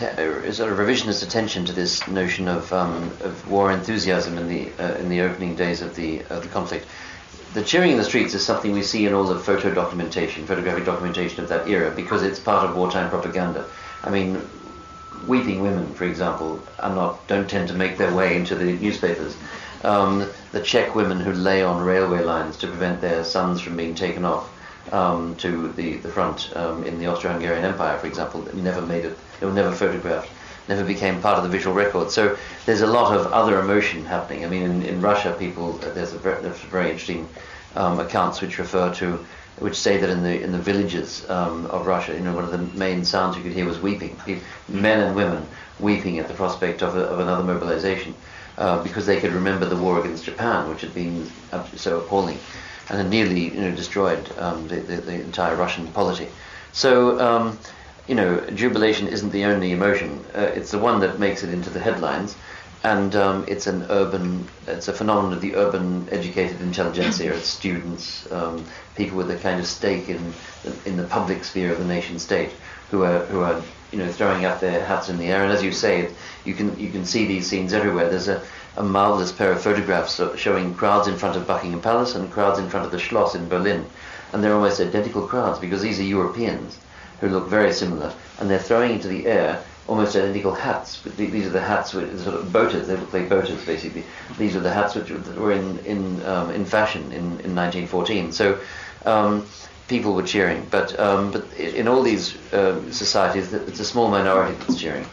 sort of revisionist attention to this notion of, um, of war enthusiasm in the uh, in the opening days of the of the conflict. The cheering in the streets is something we see in all the photo documentation, photographic documentation of that era, because it's part of wartime propaganda. I mean, weeping women, for example, are not don't tend to make their way into the newspapers. Um, the Czech women who lay on railway lines to prevent their sons from being taken off um, to the, the front um, in the Austro-Hungarian Empire, for example, never made it. They were never photographed, never became part of the visual record. So there's a lot of other emotion happening. I mean, in, in Russia, people there's a there's very interesting um, accounts which refer to which say that in the in the villages um, of Russia, you know, one of the main sounds you could hear was weeping, men and women weeping at the prospect of, a, of another mobilization, uh, because they could remember the war against Japan, which had been so appalling and had nearly you know, destroyed um, the, the, the, entire Russian polity. So, um, you know, jubilation isn't the only emotion. Uh, it's the one that makes it into the headlines, and um, it's an urban, it's a phenomenon of the urban educated intelligentsia. It's students, um, people with a kind of stake in in the public sphere of the nation state, who are who are you know throwing up their hats in the air. And as you say, you can you can see these scenes everywhere. There's a a marvelous pair of photographs showing crowds in front of Buckingham Palace and crowds in front of the Schloss in Berlin. And they're almost identical crowds because these are Europeans who look very similar and they're throwing into the air almost identical hats. These are the hats with sort of boaters. They look like boaters basically. These are the hats which were in in um, in fashion in, in 1914. So um, people were cheering, but um, but in all these uh, societies, it's a small minority that's cheering.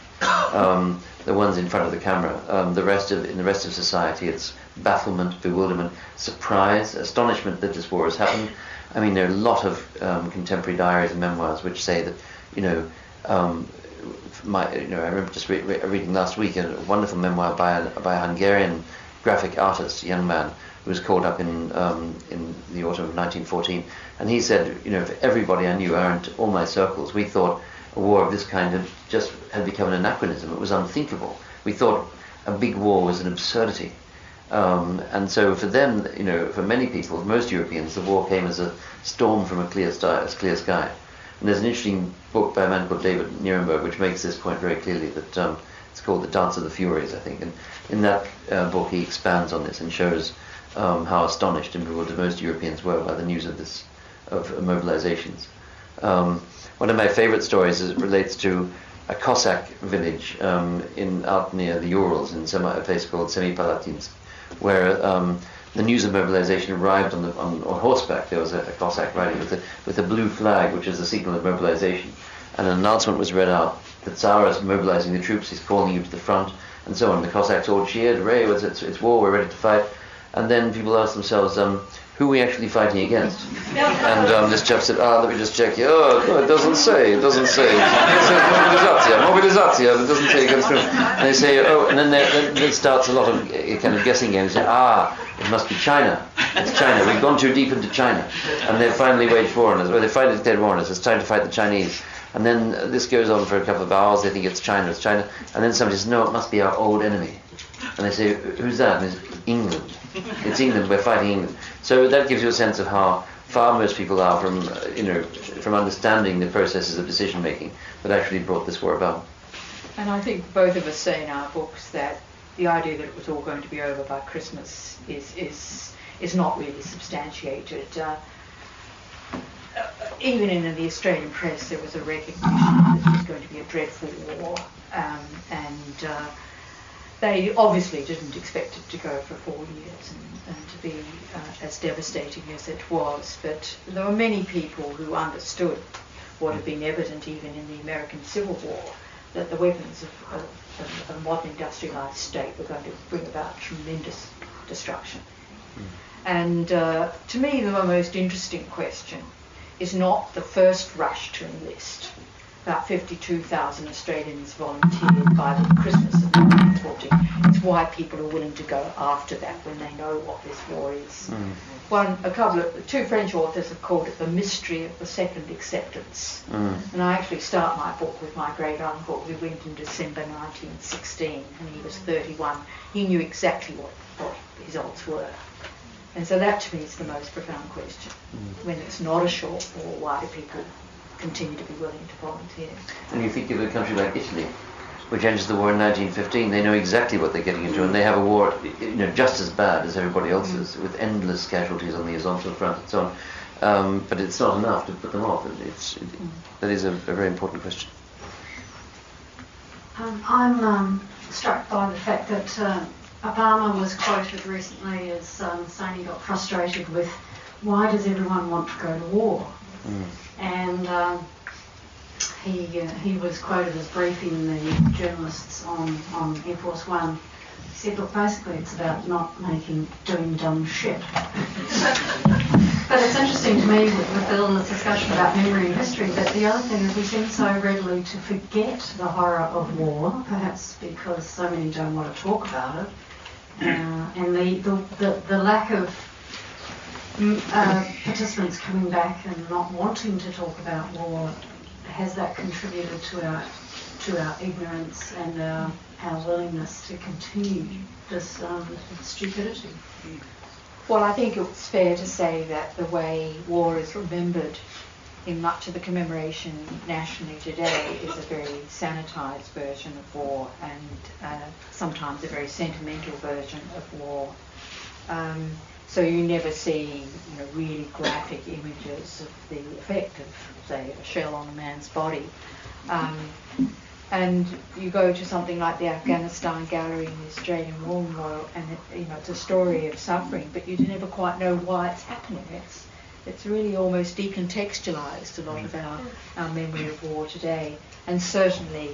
Um, the ones in front of the camera. Um, the rest of in the rest of society, it's bafflement, bewilderment, surprise, astonishment that this war has happened. I mean, there are a lot of contemporary diaries and memoirs which say that, you know, my, you know, I remember just re- re- reading last week a wonderful memoir by a, by a Hungarian graphic artist, young man, who was called up in um, in the autumn of 1914, and he said, you know, for everybody I knew, around all my circles, we thought a war of this kind had just had become an anachronism. It was unthinkable. We thought a big war was an absurdity. Um, and so for them, you know, for many people, most Europeans, the war came as a storm from a clear, sky, clear sky. And there's an interesting book by a man called David Nirenberg which makes this point very clearly that um, it's called The Dance of the Furies, I think. And in that uh, book he expands on this and shows um, how astonished and bewildered most Europeans were by the news of this, of mobilizations. Um, one of my favorite stories is, relates to a Cossack village um, in out near the Urals in some, a place called Semipalatinsk, where um, the news of mobilization arrived on, the, on, on horseback. There was a, a, Cossack riding with a, with a blue flag, which is the signal of mobilization. And an announcement was read out. The Tsar is mobilizing the troops, he's calling you to the front, and so on. The Cossacks all cheered, hooray, it's, it's, it's war, we're ready to fight. And then people asked themselves, um, who are we actually fighting against? And um, this chap said, ah, let me just check. Oh, no, it doesn't say. It doesn't say. It says mobilizatia, mobilizatia, it doesn't say against whom. And they say, oh, and then, then it starts a lot of uh, kind of guessing games. They say, ah, it must be China. It's China. We've gone too deep into China. And they finally wage war on us. Well, they finally declared war on us. It's time to fight the Chinese. And then this goes on for a couple of hours. They think it's China, it's China. And then somebody says, no, it must be our old enemy. And they say, who's that? And it's England. It's England. We're fighting England. So that gives you a sense of how far most people are from, uh, you know, from understanding the processes of decision making that actually brought this war about. And I think both of us say in our books that the idea that it was all going to be over by Christmas is is is not really substantiated. Uh, uh even in the Australian press, there was a recognition that it was going to be a dreadful war, um, and uh, they obviously didn't expect it to go for four years and, and to be uh, as devastating as it was. But there were many people who understood what had been evident even in the American Civil War, that the weapons of, of, of a modern industrialized state were going to bring about tremendous destruction. Mm. And uh, to me, the most interesting question is not the first rush to enlist, about 52,000 Australians volunteered by the Christmas of 1940. It's why people are willing to go after that when they know what this war is. Mm. One, a couple of, two French authors have called it the mystery of the second acceptance. Mm. And I actually start my book with my great uncle who went in December 1916 and he was 31. He knew exactly what, what his odds were. And so that to me is the most profound question. When it's not a short war, why do people continue to be willing to volunteer? And you think of a country like Italy, which enters the war in 1915, they know exactly what they're getting into, and they have a war, you know, just as bad as everybody else's, with endless casualties on the Isonzo front and so on. Um, but it's not enough to put them off. It's, it, that is a, a very important question. Um, I'm um, struck by the fact that uh, Obama was quoted recently as um, saying he got frustrated with why does everyone want to go to war? Mm. And um, he uh, he was quoted as briefing the journalists on, on Air Force One. He said, look, basically it's about not making doing dumb shit. but it's interesting to me with, with all this discussion about memory and history that the other thing is we seem so readily to forget the horror of war, perhaps because so many don't want to talk about it, uh, and the, the, the, the lack of uh, participants coming back and not wanting to talk about war, has that contributed to our to our ignorance and our, our willingness to continue this um, stupidity? Well, I think it's fair to say that the way war is remembered in much of the commemoration nationally today is a very sanitised version of war and uh, sometimes a very sentimental version of war. Um, so you never see you know, really graphic images of the effect of, say, a shell on a man's body. Um, and you go to something like the Afghanistan Gallery in the Australian War Memorial, and it, you know it's a story of suffering, but you never quite know why it's happening. It's it's really almost decontextualised a lot of our, our memory of war today, and certainly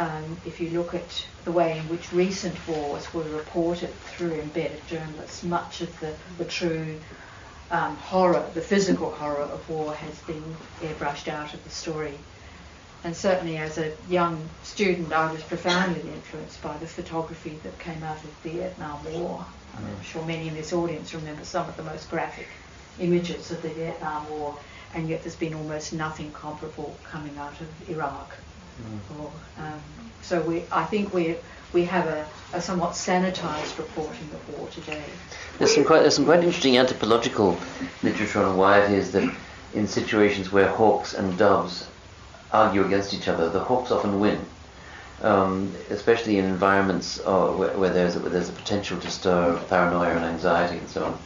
um, if you look at the way in which recent wars were reported through embedded journalists, much of the, the true um, horror, the physical horror of war has been airbrushed out of the story. And certainly as a young student, I was profoundly influenced by the photography that came out of the Vietnam War. I'm sure many in this audience remember some of the most graphic images of the Vietnam War, and yet there's been almost nothing comparable coming out of Iraq. Or, um, so we, I think we we have a, a somewhat sanitised reporting of war today. There's some quite there's some quite interesting anthropological literature on why it is that in situations where hawks and doves argue against each other, the hawks often win. Um, especially in environments uh, where, where, there's a, where there's a potential to stir paranoia and anxiety and so on.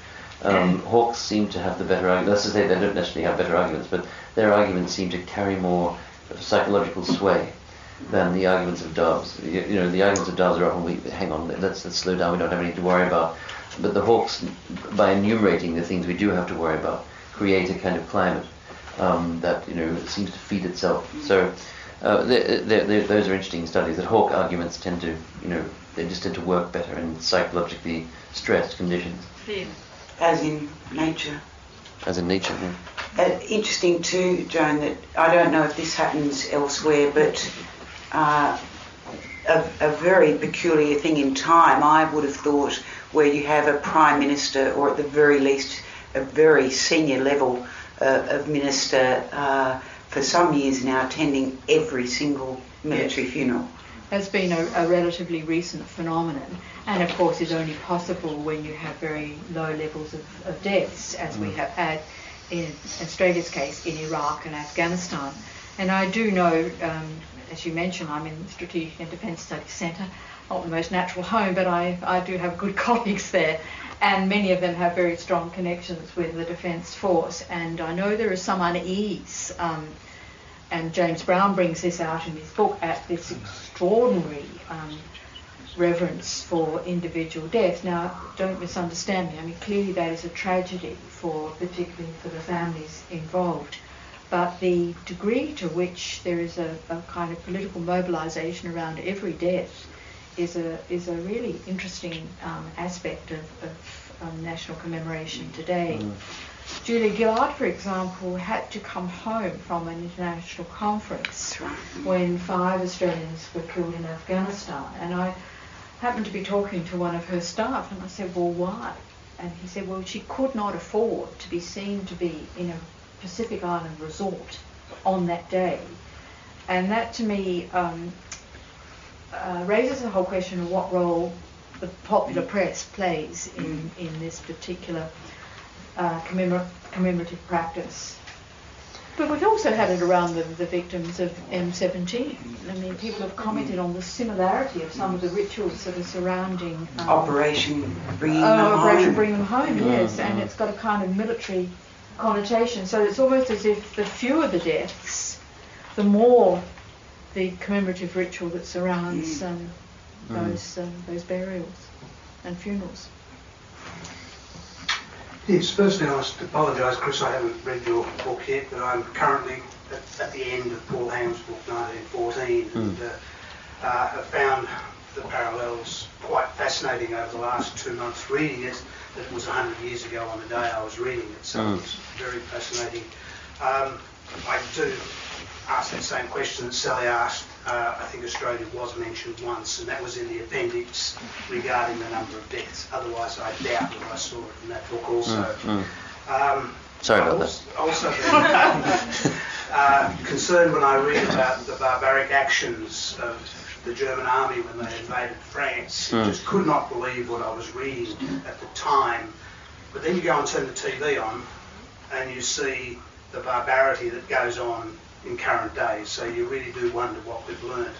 Um, hawks seem to have the better arguments. That's to say, they don't necessarily have better arguments, but their arguments seem to carry more of psychological sway than the arguments of doves. You, you, know, the arguments of doves are often, we, hang on, let's, let's slow down, we don't have anything to worry about. But the hawks, by enumerating the things we do have to worry about, create a kind of climate um, that you know seems to feed itself. So uh, they're, they're, those are interesting studies. That hawk arguments tend to, you know, they just tend to work better in psychologically stressed conditions. As in nature. As in nature. Yeah. Uh, interesting too, Joan, that I don't know if this happens elsewhere, but uh, a, a, very peculiar thing in time, I would have thought, where you have a prime minister, or at the very least, a very senior level uh, of minister uh, for some years now, attending every single military yes. funeral. Has been a, a relatively recent phenomenon, and of course is only possible when you have very low levels of, of deaths, as mm. we have had in Australia's case in Iraq and Afghanistan. And I do know, um, as you mentioned, I'm in the Strategic and Defence Studies Centre, not the most natural home, but I, I do have good colleagues there. And many of them have very strong connections with the Defence Force. And I know there is some unease, um, and James Brown brings this out in his book, at this extraordinary um, reverence for individual death. Now, don't misunderstand me. I mean, clearly that is a tragedy for, particularly for the families involved. But the degree to which there is a, a kind of political mobilisation around every death is a is a really interesting um, aspect of, of um, national commemoration today. Mm. Julia Gillard, for example, had to come home from an international conference when five Australians were killed in Afghanistan. And I happened to be talking to one of her staff, and I said, Well, why? And he said, Well, she could not afford to be seen to be in a Pacific Island resort on that day. And that to me um, uh, raises the whole question of what role the popular press plays in, in this particular uh, commemor- commemorative practice. But we've also had it around the, the victims of M17. I mean, people have commented on the similarity of some of the rituals that are surrounding um, Operation Bring Them uh, Operation Home. Bring Them Home, yes, and it's got a kind of military connotation. So it's almost as if the fewer the deaths, the more the commemorative ritual that surrounds mm. um, mm. those um, those burials and funerals. Yes, firstly I must apologise, Chris, I haven't read your book yet, but I'm currently at, at the end of Paul Ham's book, 1914, mm. and uh, uh, have found the parallels quite fascinating over the last two months reading it. It was 100 years ago on the day I was reading it, so mm. it's very fascinating. Um, I do ask that same question that Sally asked. Uh, I think Australia was mentioned once, and that was in the appendix regarding the number of deaths. Otherwise, I doubt that I saw it in that book also. Mm, mm. Um, Sorry about that. Also, been uh, concerned when I read about the barbaric actions of the German army when they invaded France. Mm. Just could not believe what I was reading at the time. But then you go and turn the TV on, and you see the barbarity that goes on in current days. So you really do wonder what we've learned.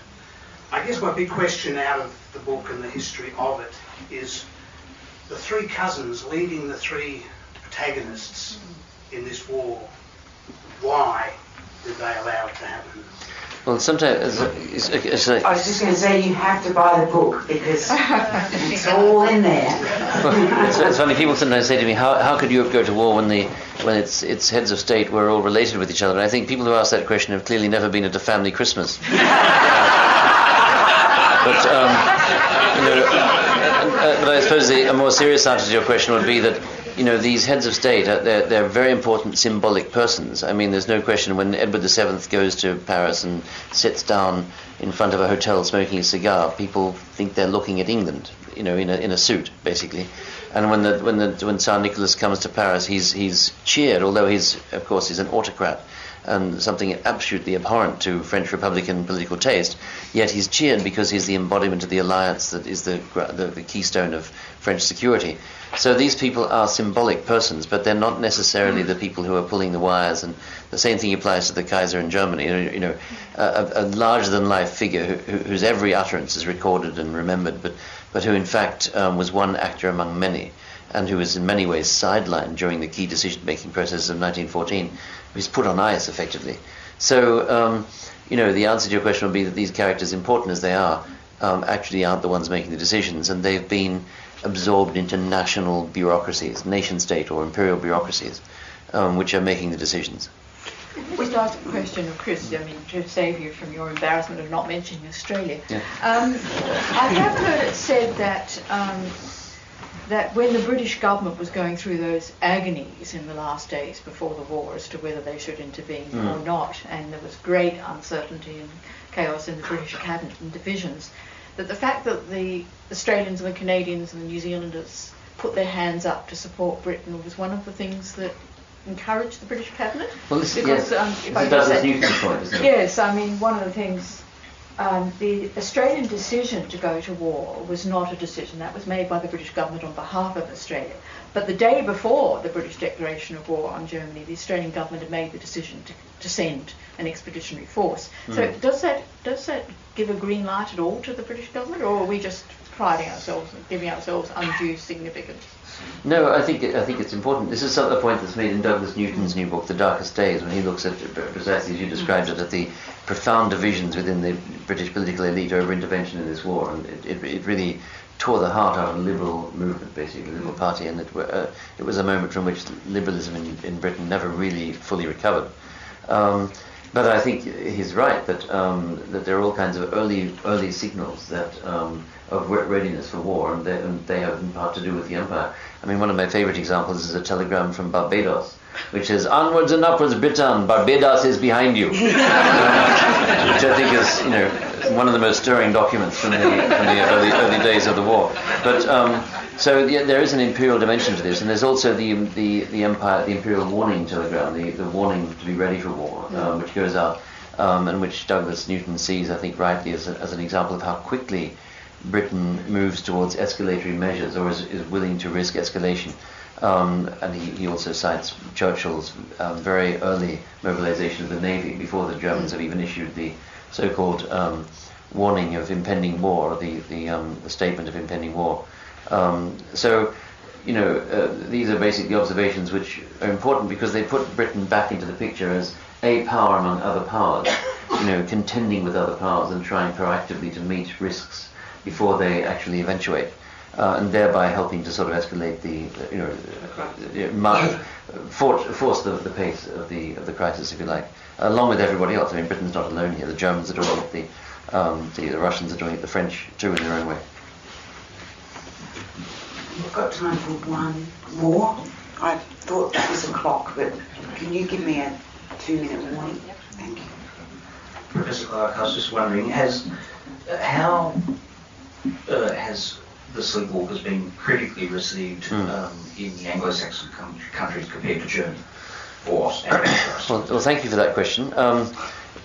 I guess my big question out of the book and the history of it is the three cousins leading the three protagonists in this war. Why did they allow it to happen? Well, sometimes it's, it's, it's like I was just going to say you have to buy the book because it's all in there. well, it's, it's, funny. People sometimes say to me, "How, how could Europe go to war when the when its its heads of state were all related with each other?" And I think people who ask that question have clearly never been at a family Christmas. but um, you know, uh, but I suppose the, a more serious answer to your question would be that you know, these heads of state, uh, they're, they're very important symbolic persons. I mean, there's no question when Edward VII goes to Paris and sits down in front of a hotel smoking a cigar, people think they're looking at England, you know, in a, in a suit, basically. And when the, when the, when Tsar Nicholas comes to Paris, he's, he's cheered, although he's, of course, he's an autocrat and something absolutely abhorrent to French Republican political taste, yet he's cheered because he's the embodiment of the alliance that is the, the, the keystone of French security. So these people are symbolic persons, but they're not necessarily the people who are pulling the wires. And the same thing applies to the Kaiser in Germany. You know, a, a larger-than-life figure who, whose every utterance is recorded and remembered, but but who in fact um, was one actor among many, and who was in many ways sidelined during the key decision-making process of 1914. He's put on ice effectively. So. Um, you know, the answer to your question would be that these characters, important as they are, um, actually aren't the ones making the decisions, and they've been absorbed into national bureaucracies, nation state or imperial bureaucracies, um, which are making the decisions. Just ask a question of Chris, I mean, to save you from your embarrassment of not mentioning Australia. Yeah. Um, I have heard it said that um, that when the British government was going through those agonies in the last days before the war as to whether they should intervene mm. or not, and there was great uncertainty and chaos in the British cabinet and divisions, that the fact that the Australians and the Canadians and the New Zealanders put their hands up to support Britain was one of the things that encouraged the British cabinet. Well, this, because yes. um, if I Newton's point, isn't it? Yes, I mean one of the things. Um, the Australian decision to go to war was not a decision that was made by the British government on behalf of Australia. But the day before the British declaration of war on Germany, the Australian government had made the decision to, to send an expeditionary force. Mm. So hmm. does that does that give a green light at all to the British government, or are we just priding ourselves and giving ourselves undue significance? No, I think I think it's important. This is a point that's made in Douglas Newton's new book, The Darkest Days, when he looks at precisely as you described it, at the profound divisions within the British political elite over intervention in this war, and it, it, it really tore the heart out of the liberal movement, basically, the Liberal Party, and it, uh, it was a moment from which liberalism in, in Britain never really fully recovered. Um, but I think he's right that um, that there are all kinds of early early signals that um, of readiness for war, and they, and they have in part to do with the empire. I mean, one of my favorite examples is a telegram from Barbados, which says, "Onwards and upwards, Britain. Barbados is behind you," which I think is you know one of the most stirring documents from the, from the early, early days of the war. But um, so the, there is an imperial dimension to this, and there's also the the, the empire, the imperial warning telegram, the, the warning to be ready for war, um, which goes out, um, and which Douglas Newton sees, I think, rightly as, a, as an example of how quickly Britain moves towards escalatory measures or is, is willing to risk escalation. Um, and he, he, also cites Churchill's um, very early mobilization of the navy before the Germans have even issued the so-called um, warning of impending war, the the, um, the statement of impending war. Um, so, you know, uh, these are basically observations which are important because they put Britain back into the picture as a power among other powers, you know, contending with other powers and trying proactively to meet risks before they actually eventuate. Uh, and thereby helping to sort of escalate the, you know, force the, the pace of the of the crisis, if you like, along with everybody else. I mean, Britain's not alone here. The Germans are doing it, the, um, the, the Russians are doing it, the French too, in their own way. We've got time for one more. I thought that was a clock, but can you give me a two-minute warning? Thank you. Professor Clark, I was just wondering, has uh, how uh, has the Sleepwalkers been critically received mm. um, in the Anglo-Saxon com- countries compared to Germany? Or well, well, thank you for that question. Um,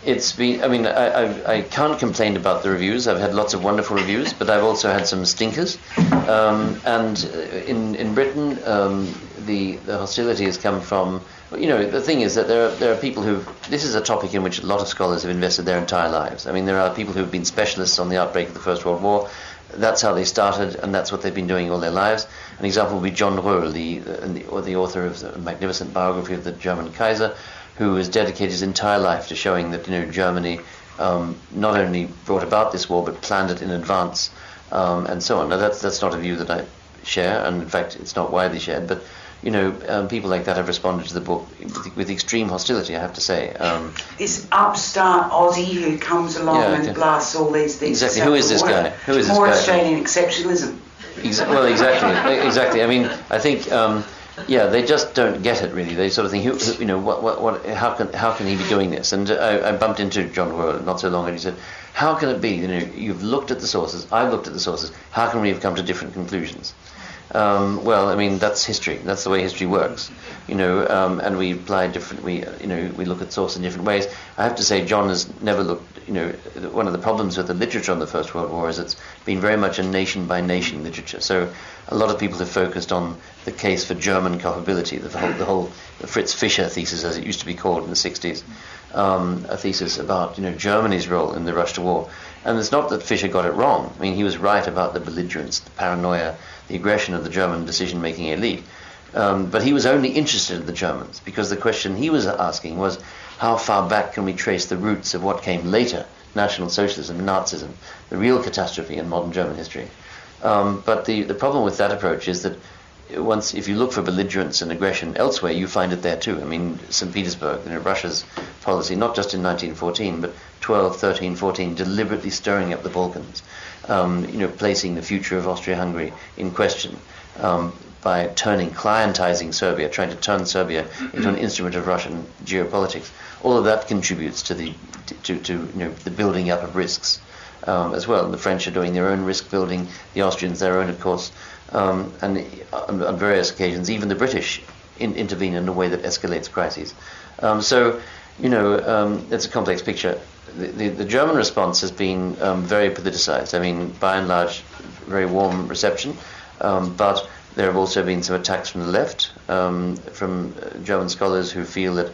it's been, I mean, I, I, I, can't complain about the reviews. I've had lots of wonderful reviews, but I've also had some stinkers. Um, and in, in Britain, um, the, the hostility has come from, you know, the thing is that there are, there are people who, this is a topic in which a lot of scholars have invested their entire lives. I mean, there are people who have been specialists on the outbreak of the First World War. That's how they started, and that's what they've been doing all their lives. An example would be John Röhl, the, the, the author of the magnificent biography of the German Kaiser, who has dedicated his entire life to showing that you know Germany um, not only brought about this war but planned it in advance, um, and so on. Now that's that's not a view that I share, and in fact it's not widely shared, but you know, um, people like that have responded to the book with, with extreme hostility, I have to say. Um, this upstart Aussie who comes along yeah, and blasts all these things. Exactly. Who is this guy? Who is this More guy? Australian exceptionalism. Exa- well, exactly, exactly. I mean, I think. Um, yeah, they just don't get it really. They sort of think, who, who, you know, what, what, what, how can, how can he be doing this? And I, I bumped into John Röhl not so long, ago and he said, how can it be? You know, you've looked at the sources, I've looked at the sources. How can we have come to different conclusions? Um, well, I mean that's history. That's the way history works, you know. Um, and we apply different. We, you know, we look at source in different ways. I have to say, John has never looked. You know, one of the problems with the literature on the First World War is it's been very much a nation by nation literature. So a lot of people have focused on the case for German culpability, the whole, the whole Fritz Fischer thesis, as it used to be called in the 60s, um, a thesis about you know Germany's role in the rush to war. And it's not that Fischer got it wrong. I mean, he was right about the belligerence, the paranoia the aggression of the German decision-making elite. Um, but he was only interested in the Germans because the question he was asking was how far back can we trace the roots of what came later, National Socialism, Nazism, the real catastrophe in modern German history. Um, but the, the problem with that approach is that once, if you look for belligerence and aggression elsewhere, you find it there too. I mean, St. Petersburg, you know, Russia's policy, not just in 1914, but 12, 13, 14, deliberately stirring up the Balkans, um, you know, placing the future of Austria-Hungary in question um, by turning, clientizing Serbia, trying to turn Serbia into an instrument of Russian geopolitics. All of that contributes to the to, to you know the building up of risks um, as well. The French are doing their own risk building, the Austrians their own, of course, um, and on, on, various occasions, even the British in, intervene in a way that escalates crises. Um, so, you know, um, it's a complex picture the, the, German response has been um, very politicized. I mean, by and large, very warm reception, um, but there have also been some attacks from the left, um, from uh, German scholars who feel that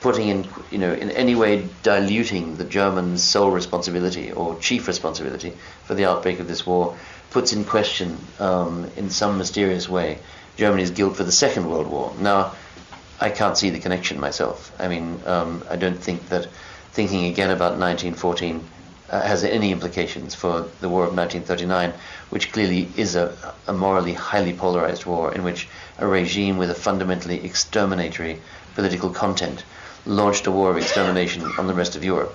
putting in, you know, in any way diluting the Germans' sole responsibility or chief responsibility for the outbreak of this war puts in question, um, in some mysterious way, Germany's guilt for the Second World War. Now, I can't see the connection myself. I mean, um, I don't think that thinking again about 1914 uh, has any implications for the War of 1939, which clearly is a, a, morally highly polarized war in which a regime with a fundamentally exterminatory political content launched a war of extermination on the rest of Europe.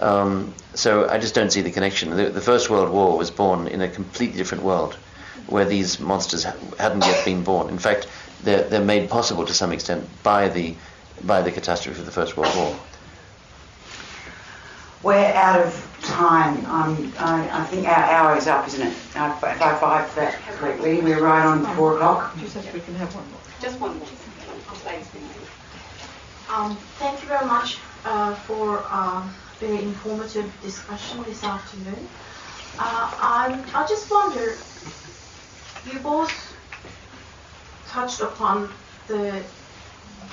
Um, so I just don't see the connection. The, the, First World War was born in a completely different world, where these monsters ha- hadn't yet been born. In fact, they're, they're made possible to some extent by the by the catastrophe of the First World War. We're out of time. Um, I, I, think our hour is up, isn't it? Uh, if I five that correctly, we're right on four o'clock. Just we can have one more. Just one more. Um, thank you very much uh, for a um, very informative discussion this afternoon. Uh, I, I just wonder, you both touched upon the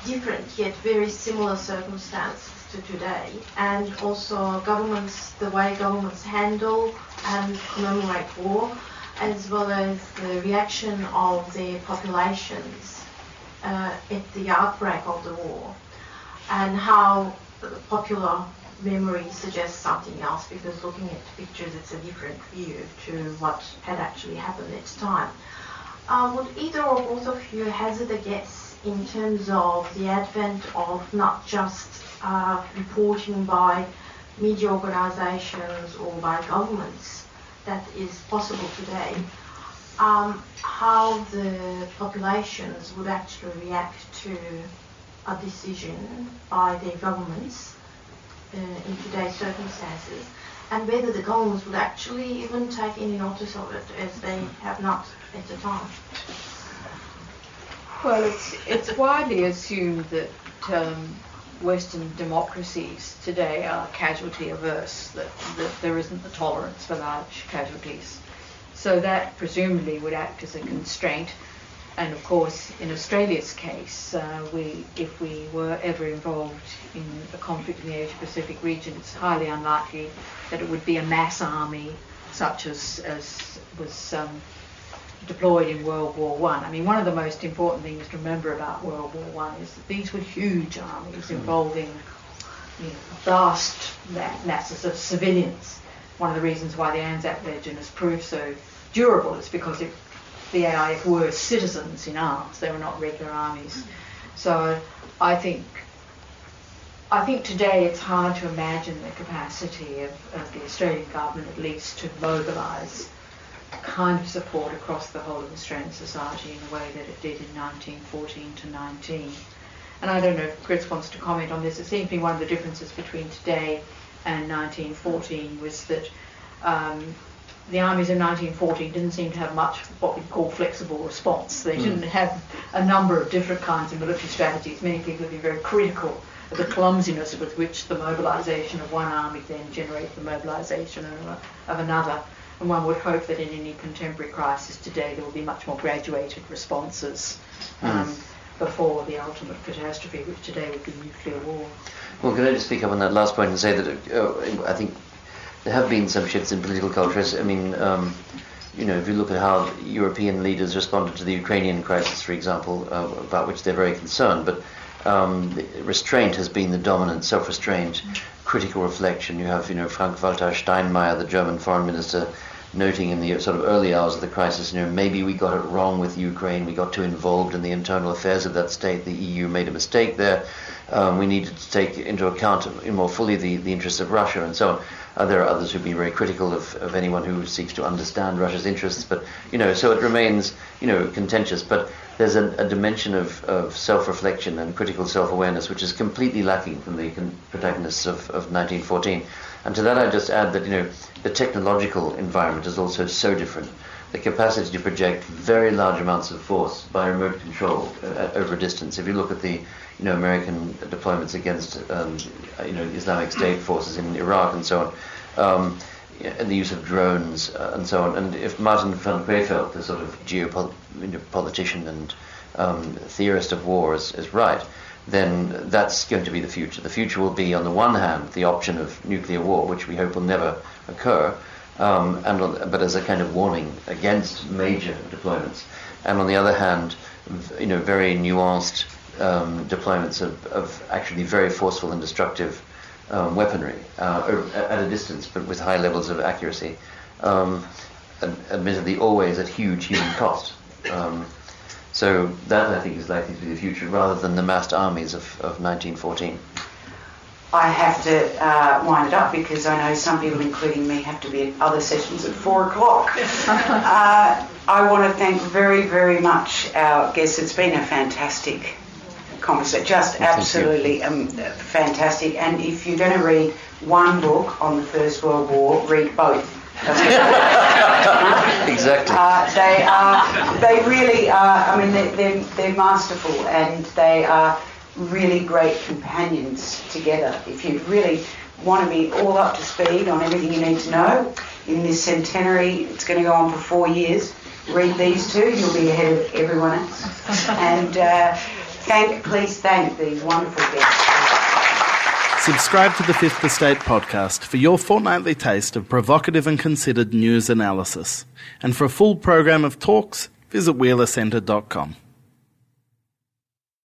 different yet very similar circumstances to today, and also governments, the way governments handle and commemorate war, as well as the reaction of their populations uh, at the outbreak of the war, and how popular memory suggests something else because looking at pictures it's a different view to what had actually happened at the time. Uh, would either or both of you hazard a guess in terms of the advent of not just uh, reporting by media organisations or by governments that is possible today, um, how the populations would actually react to a decision by their governments uh, in today's circumstances, and whether the governments would actually even take any notice of it as they have not at the time. Well, it's, it's widely assumed that um, Western democracies today are casualty averse, that, that there isn't the tolerance for large casualties. So that presumably would act as a constraint. And of course, in Australia's case, uh, we, if we were ever involved in a conflict in the Asia Pacific region, it's highly unlikely that it would be a mass army such as, as was um, deployed in World War One. I. I mean, one of the most important things to remember about World War One is that these were huge armies hmm. involving you know, vast masses of civilians. One of the reasons why the Anzac Legend has proved so durable is because it, the AIF were citizens in arms; they were not regular armies. So, I think. I think today it's hard to imagine the capacity of, of the Australian government, at least, to mobilise kind of support across the whole of Australian society in the way that it did in 1914 to 19. And I don't know if Chris wants to comment on this. It seems to me one of the differences between today and 1914 was that um, the armies of 1914 didn't seem to have much what we call flexible response. They mm. didn't have a number of different kinds of military strategies. Many people have been very critical of the clumsiness with which the mobilisation of one army then generated the mobilisation of, of another. And one would hope that in any contemporary crisis today there will be much more graduated responses um, mm. before the ultimate catastrophe, which today would be nuclear war. Well, can I just pick up on that last point and say that uh, I think there have been some shifts in political cultures. I mean, um, you know, if you look at how European leaders responded to the Ukrainian crisis, for example, uh, about which they're very concerned, but um, restraint has been the dominant, self-restraint, critical reflection. You have, you know, Frank-Walter Steinmeier, the German foreign minister, noting in the sort of early hours of the crisis, you know, maybe we got it wrong with Ukraine. We got too involved in the internal affairs of that state. The EU made a mistake there. Um, we needed to take into account more fully the, the interests of Russia and so on. Uh, there are others who've been very critical of, of anyone who seeks to understand Russia's interests, but you know, so it remains you know contentious. But there's a, a dimension of, of self-reflection and critical self-awareness which is completely lacking from the protagonists of, of 1914. And to that, I just add that you know the technological environment is also so different. The capacity to project very large amounts of force by remote control uh, over a distance. If you look at the you know American deployments against um, you know Islamic State forces in Iraq and so on. Um, and the use of drones uh, and so on. And if Martin van Creveld, the sort of geopolitician and um, theorist of war, is, is right, then that's going to be the future. The future will be, on the one hand, the option of nuclear war, which we hope will never occur, um, and but as a kind of warning against major deployments. And on the other hand, you know, very nuanced um, deployments of, of, actually very forceful and destructive um, weaponry uh, at a distance, but with high levels of accuracy. Um, admittedly, always at huge human cost. Um, so that I think is likely to be the future rather than the massed armies of, of 1914. I have to uh, wind it up because I know some people, including me, have to be at other sessions at four o'clock. uh, I want to thank very, very much our guests. It's been a fantastic conversation, just absolutely um, fantastic. And if you're going to read one book on the First World War, read both. exactly. Uh, they are. They really are. I mean, they're, they're, they're masterful, and they are really great companions together. If you really want to be all up to speed on everything you need to know in this centenary, it's going to go on for four years. Read these two, you'll be ahead of everyone else. And uh, thank, please thank these wonderful guests. Subscribe to the Fifth Estate podcast for your fortnightly taste of provocative and considered news analysis. And for a full program of talks, visit wheelercentre.com.